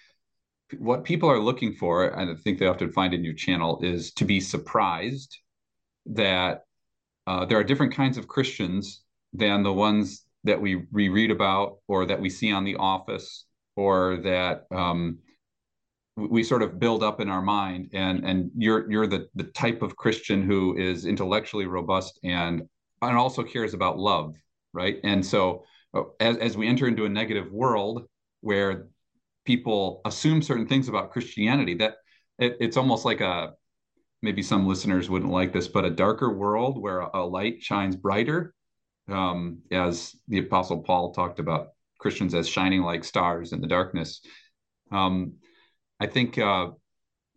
what people are looking for, and I think they often find in your channel, is to be surprised that uh, there are different kinds of Christians than the ones that we reread about or that we see on The Office or that um, we sort of build up in our mind. And and you're you're the the type of Christian who is intellectually robust and and also cares about love, right? And so uh, as as we enter into a negative world where people assume certain things about Christianity, that it, it's almost like a maybe some listeners wouldn't like this, but a darker world where a light shines brighter um, as the Apostle Paul talked about Christians as shining like stars in the darkness. Um, I think uh,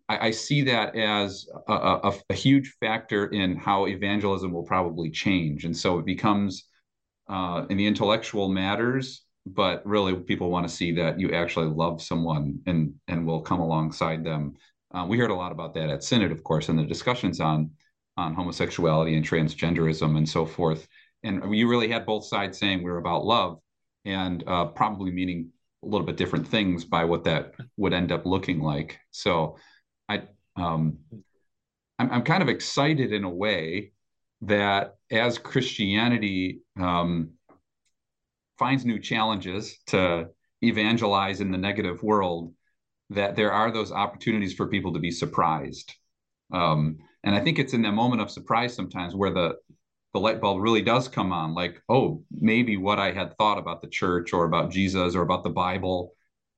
I, I, see that as a, a, a, huge factor in how evangelism will probably change. And so it becomes uh, in the intellectual matters, but really people want to see that you actually love someone and, and will come alongside them. Uh, we heard a lot about that at Synod, of course, and the discussions on, on homosexuality and transgenderism and so forth and you really had both sides saying we're about love and uh, probably meaning a little bit different things by what that would end up looking like. So I um, I'm, I'm kind of excited in a way that as Christianity um, finds new challenges to evangelize in the negative world, that there are those opportunities for people to be surprised. Um, and I think it's in that moment of surprise sometimes where the the light bulb really does come on like oh maybe what i had thought about the church or about jesus or about the bible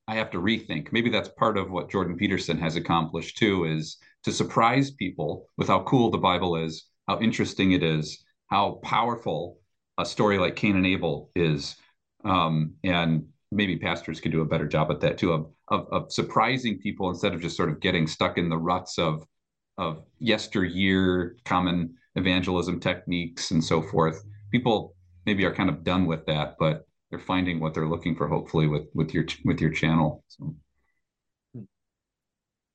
i have to rethink. Maybe that's part of what jordan peterson has accomplished too is to surprise people with how cool the bible is how interesting it is how powerful a story like cain and abel is. Um, and maybe pastors could do a better job at that too of, of, of surprising people instead of just sort of getting stuck in the ruts of of yesteryear common evangelism techniques and so forth. People maybe are kind of done with that, but they're finding what they're looking for, hopefully, with with your with your channel. So.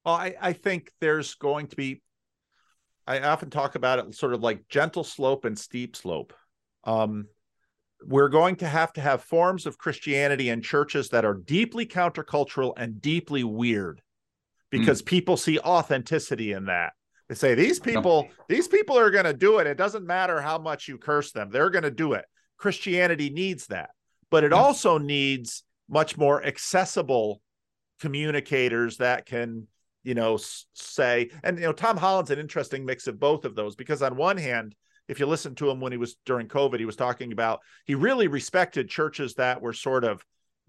Well, I, I think there's going to be. I often talk about it sort of like gentle slope and steep slope. Um, we're going to have to have forms of Christianity and churches that are deeply countercultural and deeply weird because mm. people see authenticity in that. They say these people, these people are going to do it. It doesn't matter how much you curse them; they're going to do it. Christianity needs that, but it yeah. also needs much more accessible communicators that can, you know, say. And you know, Tom Holland's an interesting mix of both of those because on one hand, if you listen to him when he was during COVID, he was talking about he really respected churches that were sort of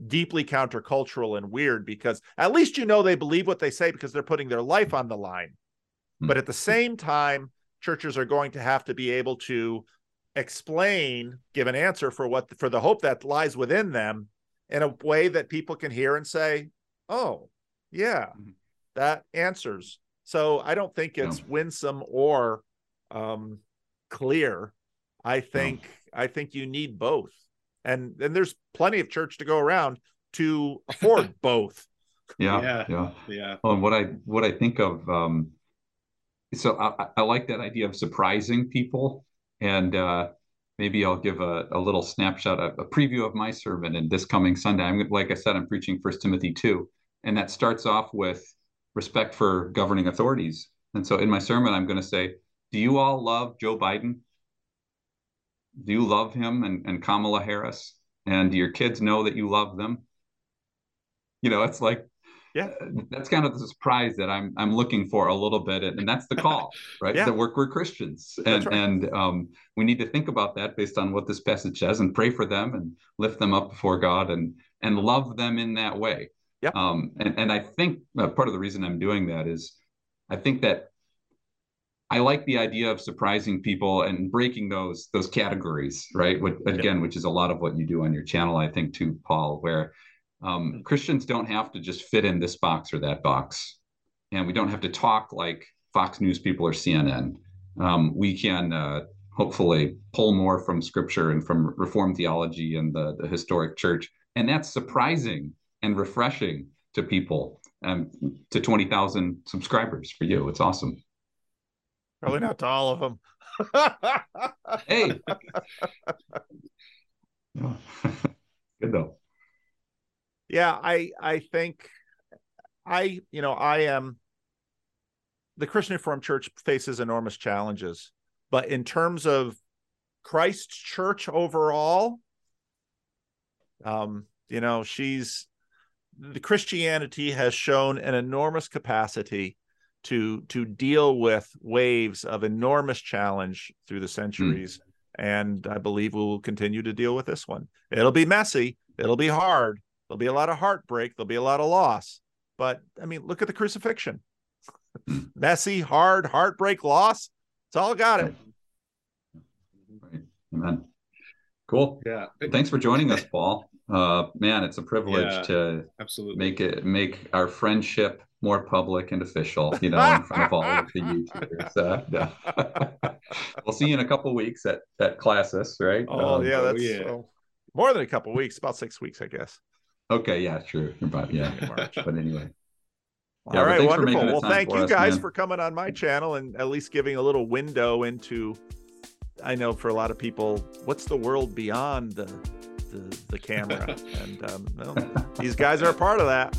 deeply countercultural and weird because at least you know they believe what they say because they're putting their life on the line. But at the same time, churches are going to have to be able to explain, give an answer for what for the hope that lies within them in a way that people can hear and say, "Oh, yeah, mm-hmm. that answers." So I don't think it's no. winsome or um, clear. I think no. I think you need both, and and there's plenty of church to go around to (laughs) afford both. Yeah, yeah, yeah. yeah. Well, what I what I think of um, so I, I, like that idea of surprising people. And uh, maybe i'll give a, a little snapshot a, a, preview of my sermon in this coming sunday. I'm like i said i'm preaching first timothy 2 and that starts off with respect for governing authorities. And so in my sermon i'm going to say do you all love joe biden? Do you love him and, and kamala harris? And do your kids know that you love them? You know it's like yeah that's kind of the surprise that i'm i'm looking for a little bit and, that's the call (laughs) right yeah. that we're, we're christians and right. and um, we need to think about that based on what this passage says and pray for them and lift them up before god and and love them in that way yeah um and and i think uh, part of the reason i'm doing that is i think that I like the idea of surprising people and breaking those those categories, right? What, again, which is a lot of what you do on your channel, I think, too, Paul. Where um, Christians don't have to just fit in this box or that box, and we don't have to talk like Fox News people or CNN. Um, we can uh, hopefully pull more from Scripture and from Reformed theology and the, the historic church, and that's surprising and refreshing to people. Um, to twenty thousand subscribers for you, it's awesome. Probably not to all of them. hey. (laughs) (laughs) Good though yeah, I I think I you know I am the Christian Reformed Church faces enormous challenges, but in terms of Christ's church overall, um, you know, she's the Christianity has shown an enormous capacity to to deal with waves of enormous challenge through the centuries. Mm. And I believe we will continue to deal with this one. It'll be messy, it'll be hard, There'll be a lot of heartbreak. There'll be a lot of loss. But I mean, look at the crucifixion. (laughs) Messy, hard, heartbreak, loss. It's all got it. Amen. Cool. Yeah. Thanks for joining us, Paul. Uh, man, it's a privilege yeah, to absolutely make it make our friendship more public and official, you know, in front of all of the (laughs) YouTubers. Uh, yeah. (laughs) we'll see you in a couple weeks at at Classis, right? Oh um, yeah, that's yeah. So, more than a couple weeks, about six weeks, I guess. Okay, yeah, true. About, yeah, but anyway. Yeah, All right, wonderful. Well, thank you us, guys man. for coming on my channel and at least giving a little window into. I know for a lot of people, what's the world beyond the the, the camera. (laughs) and um, well, these guys are a part of that.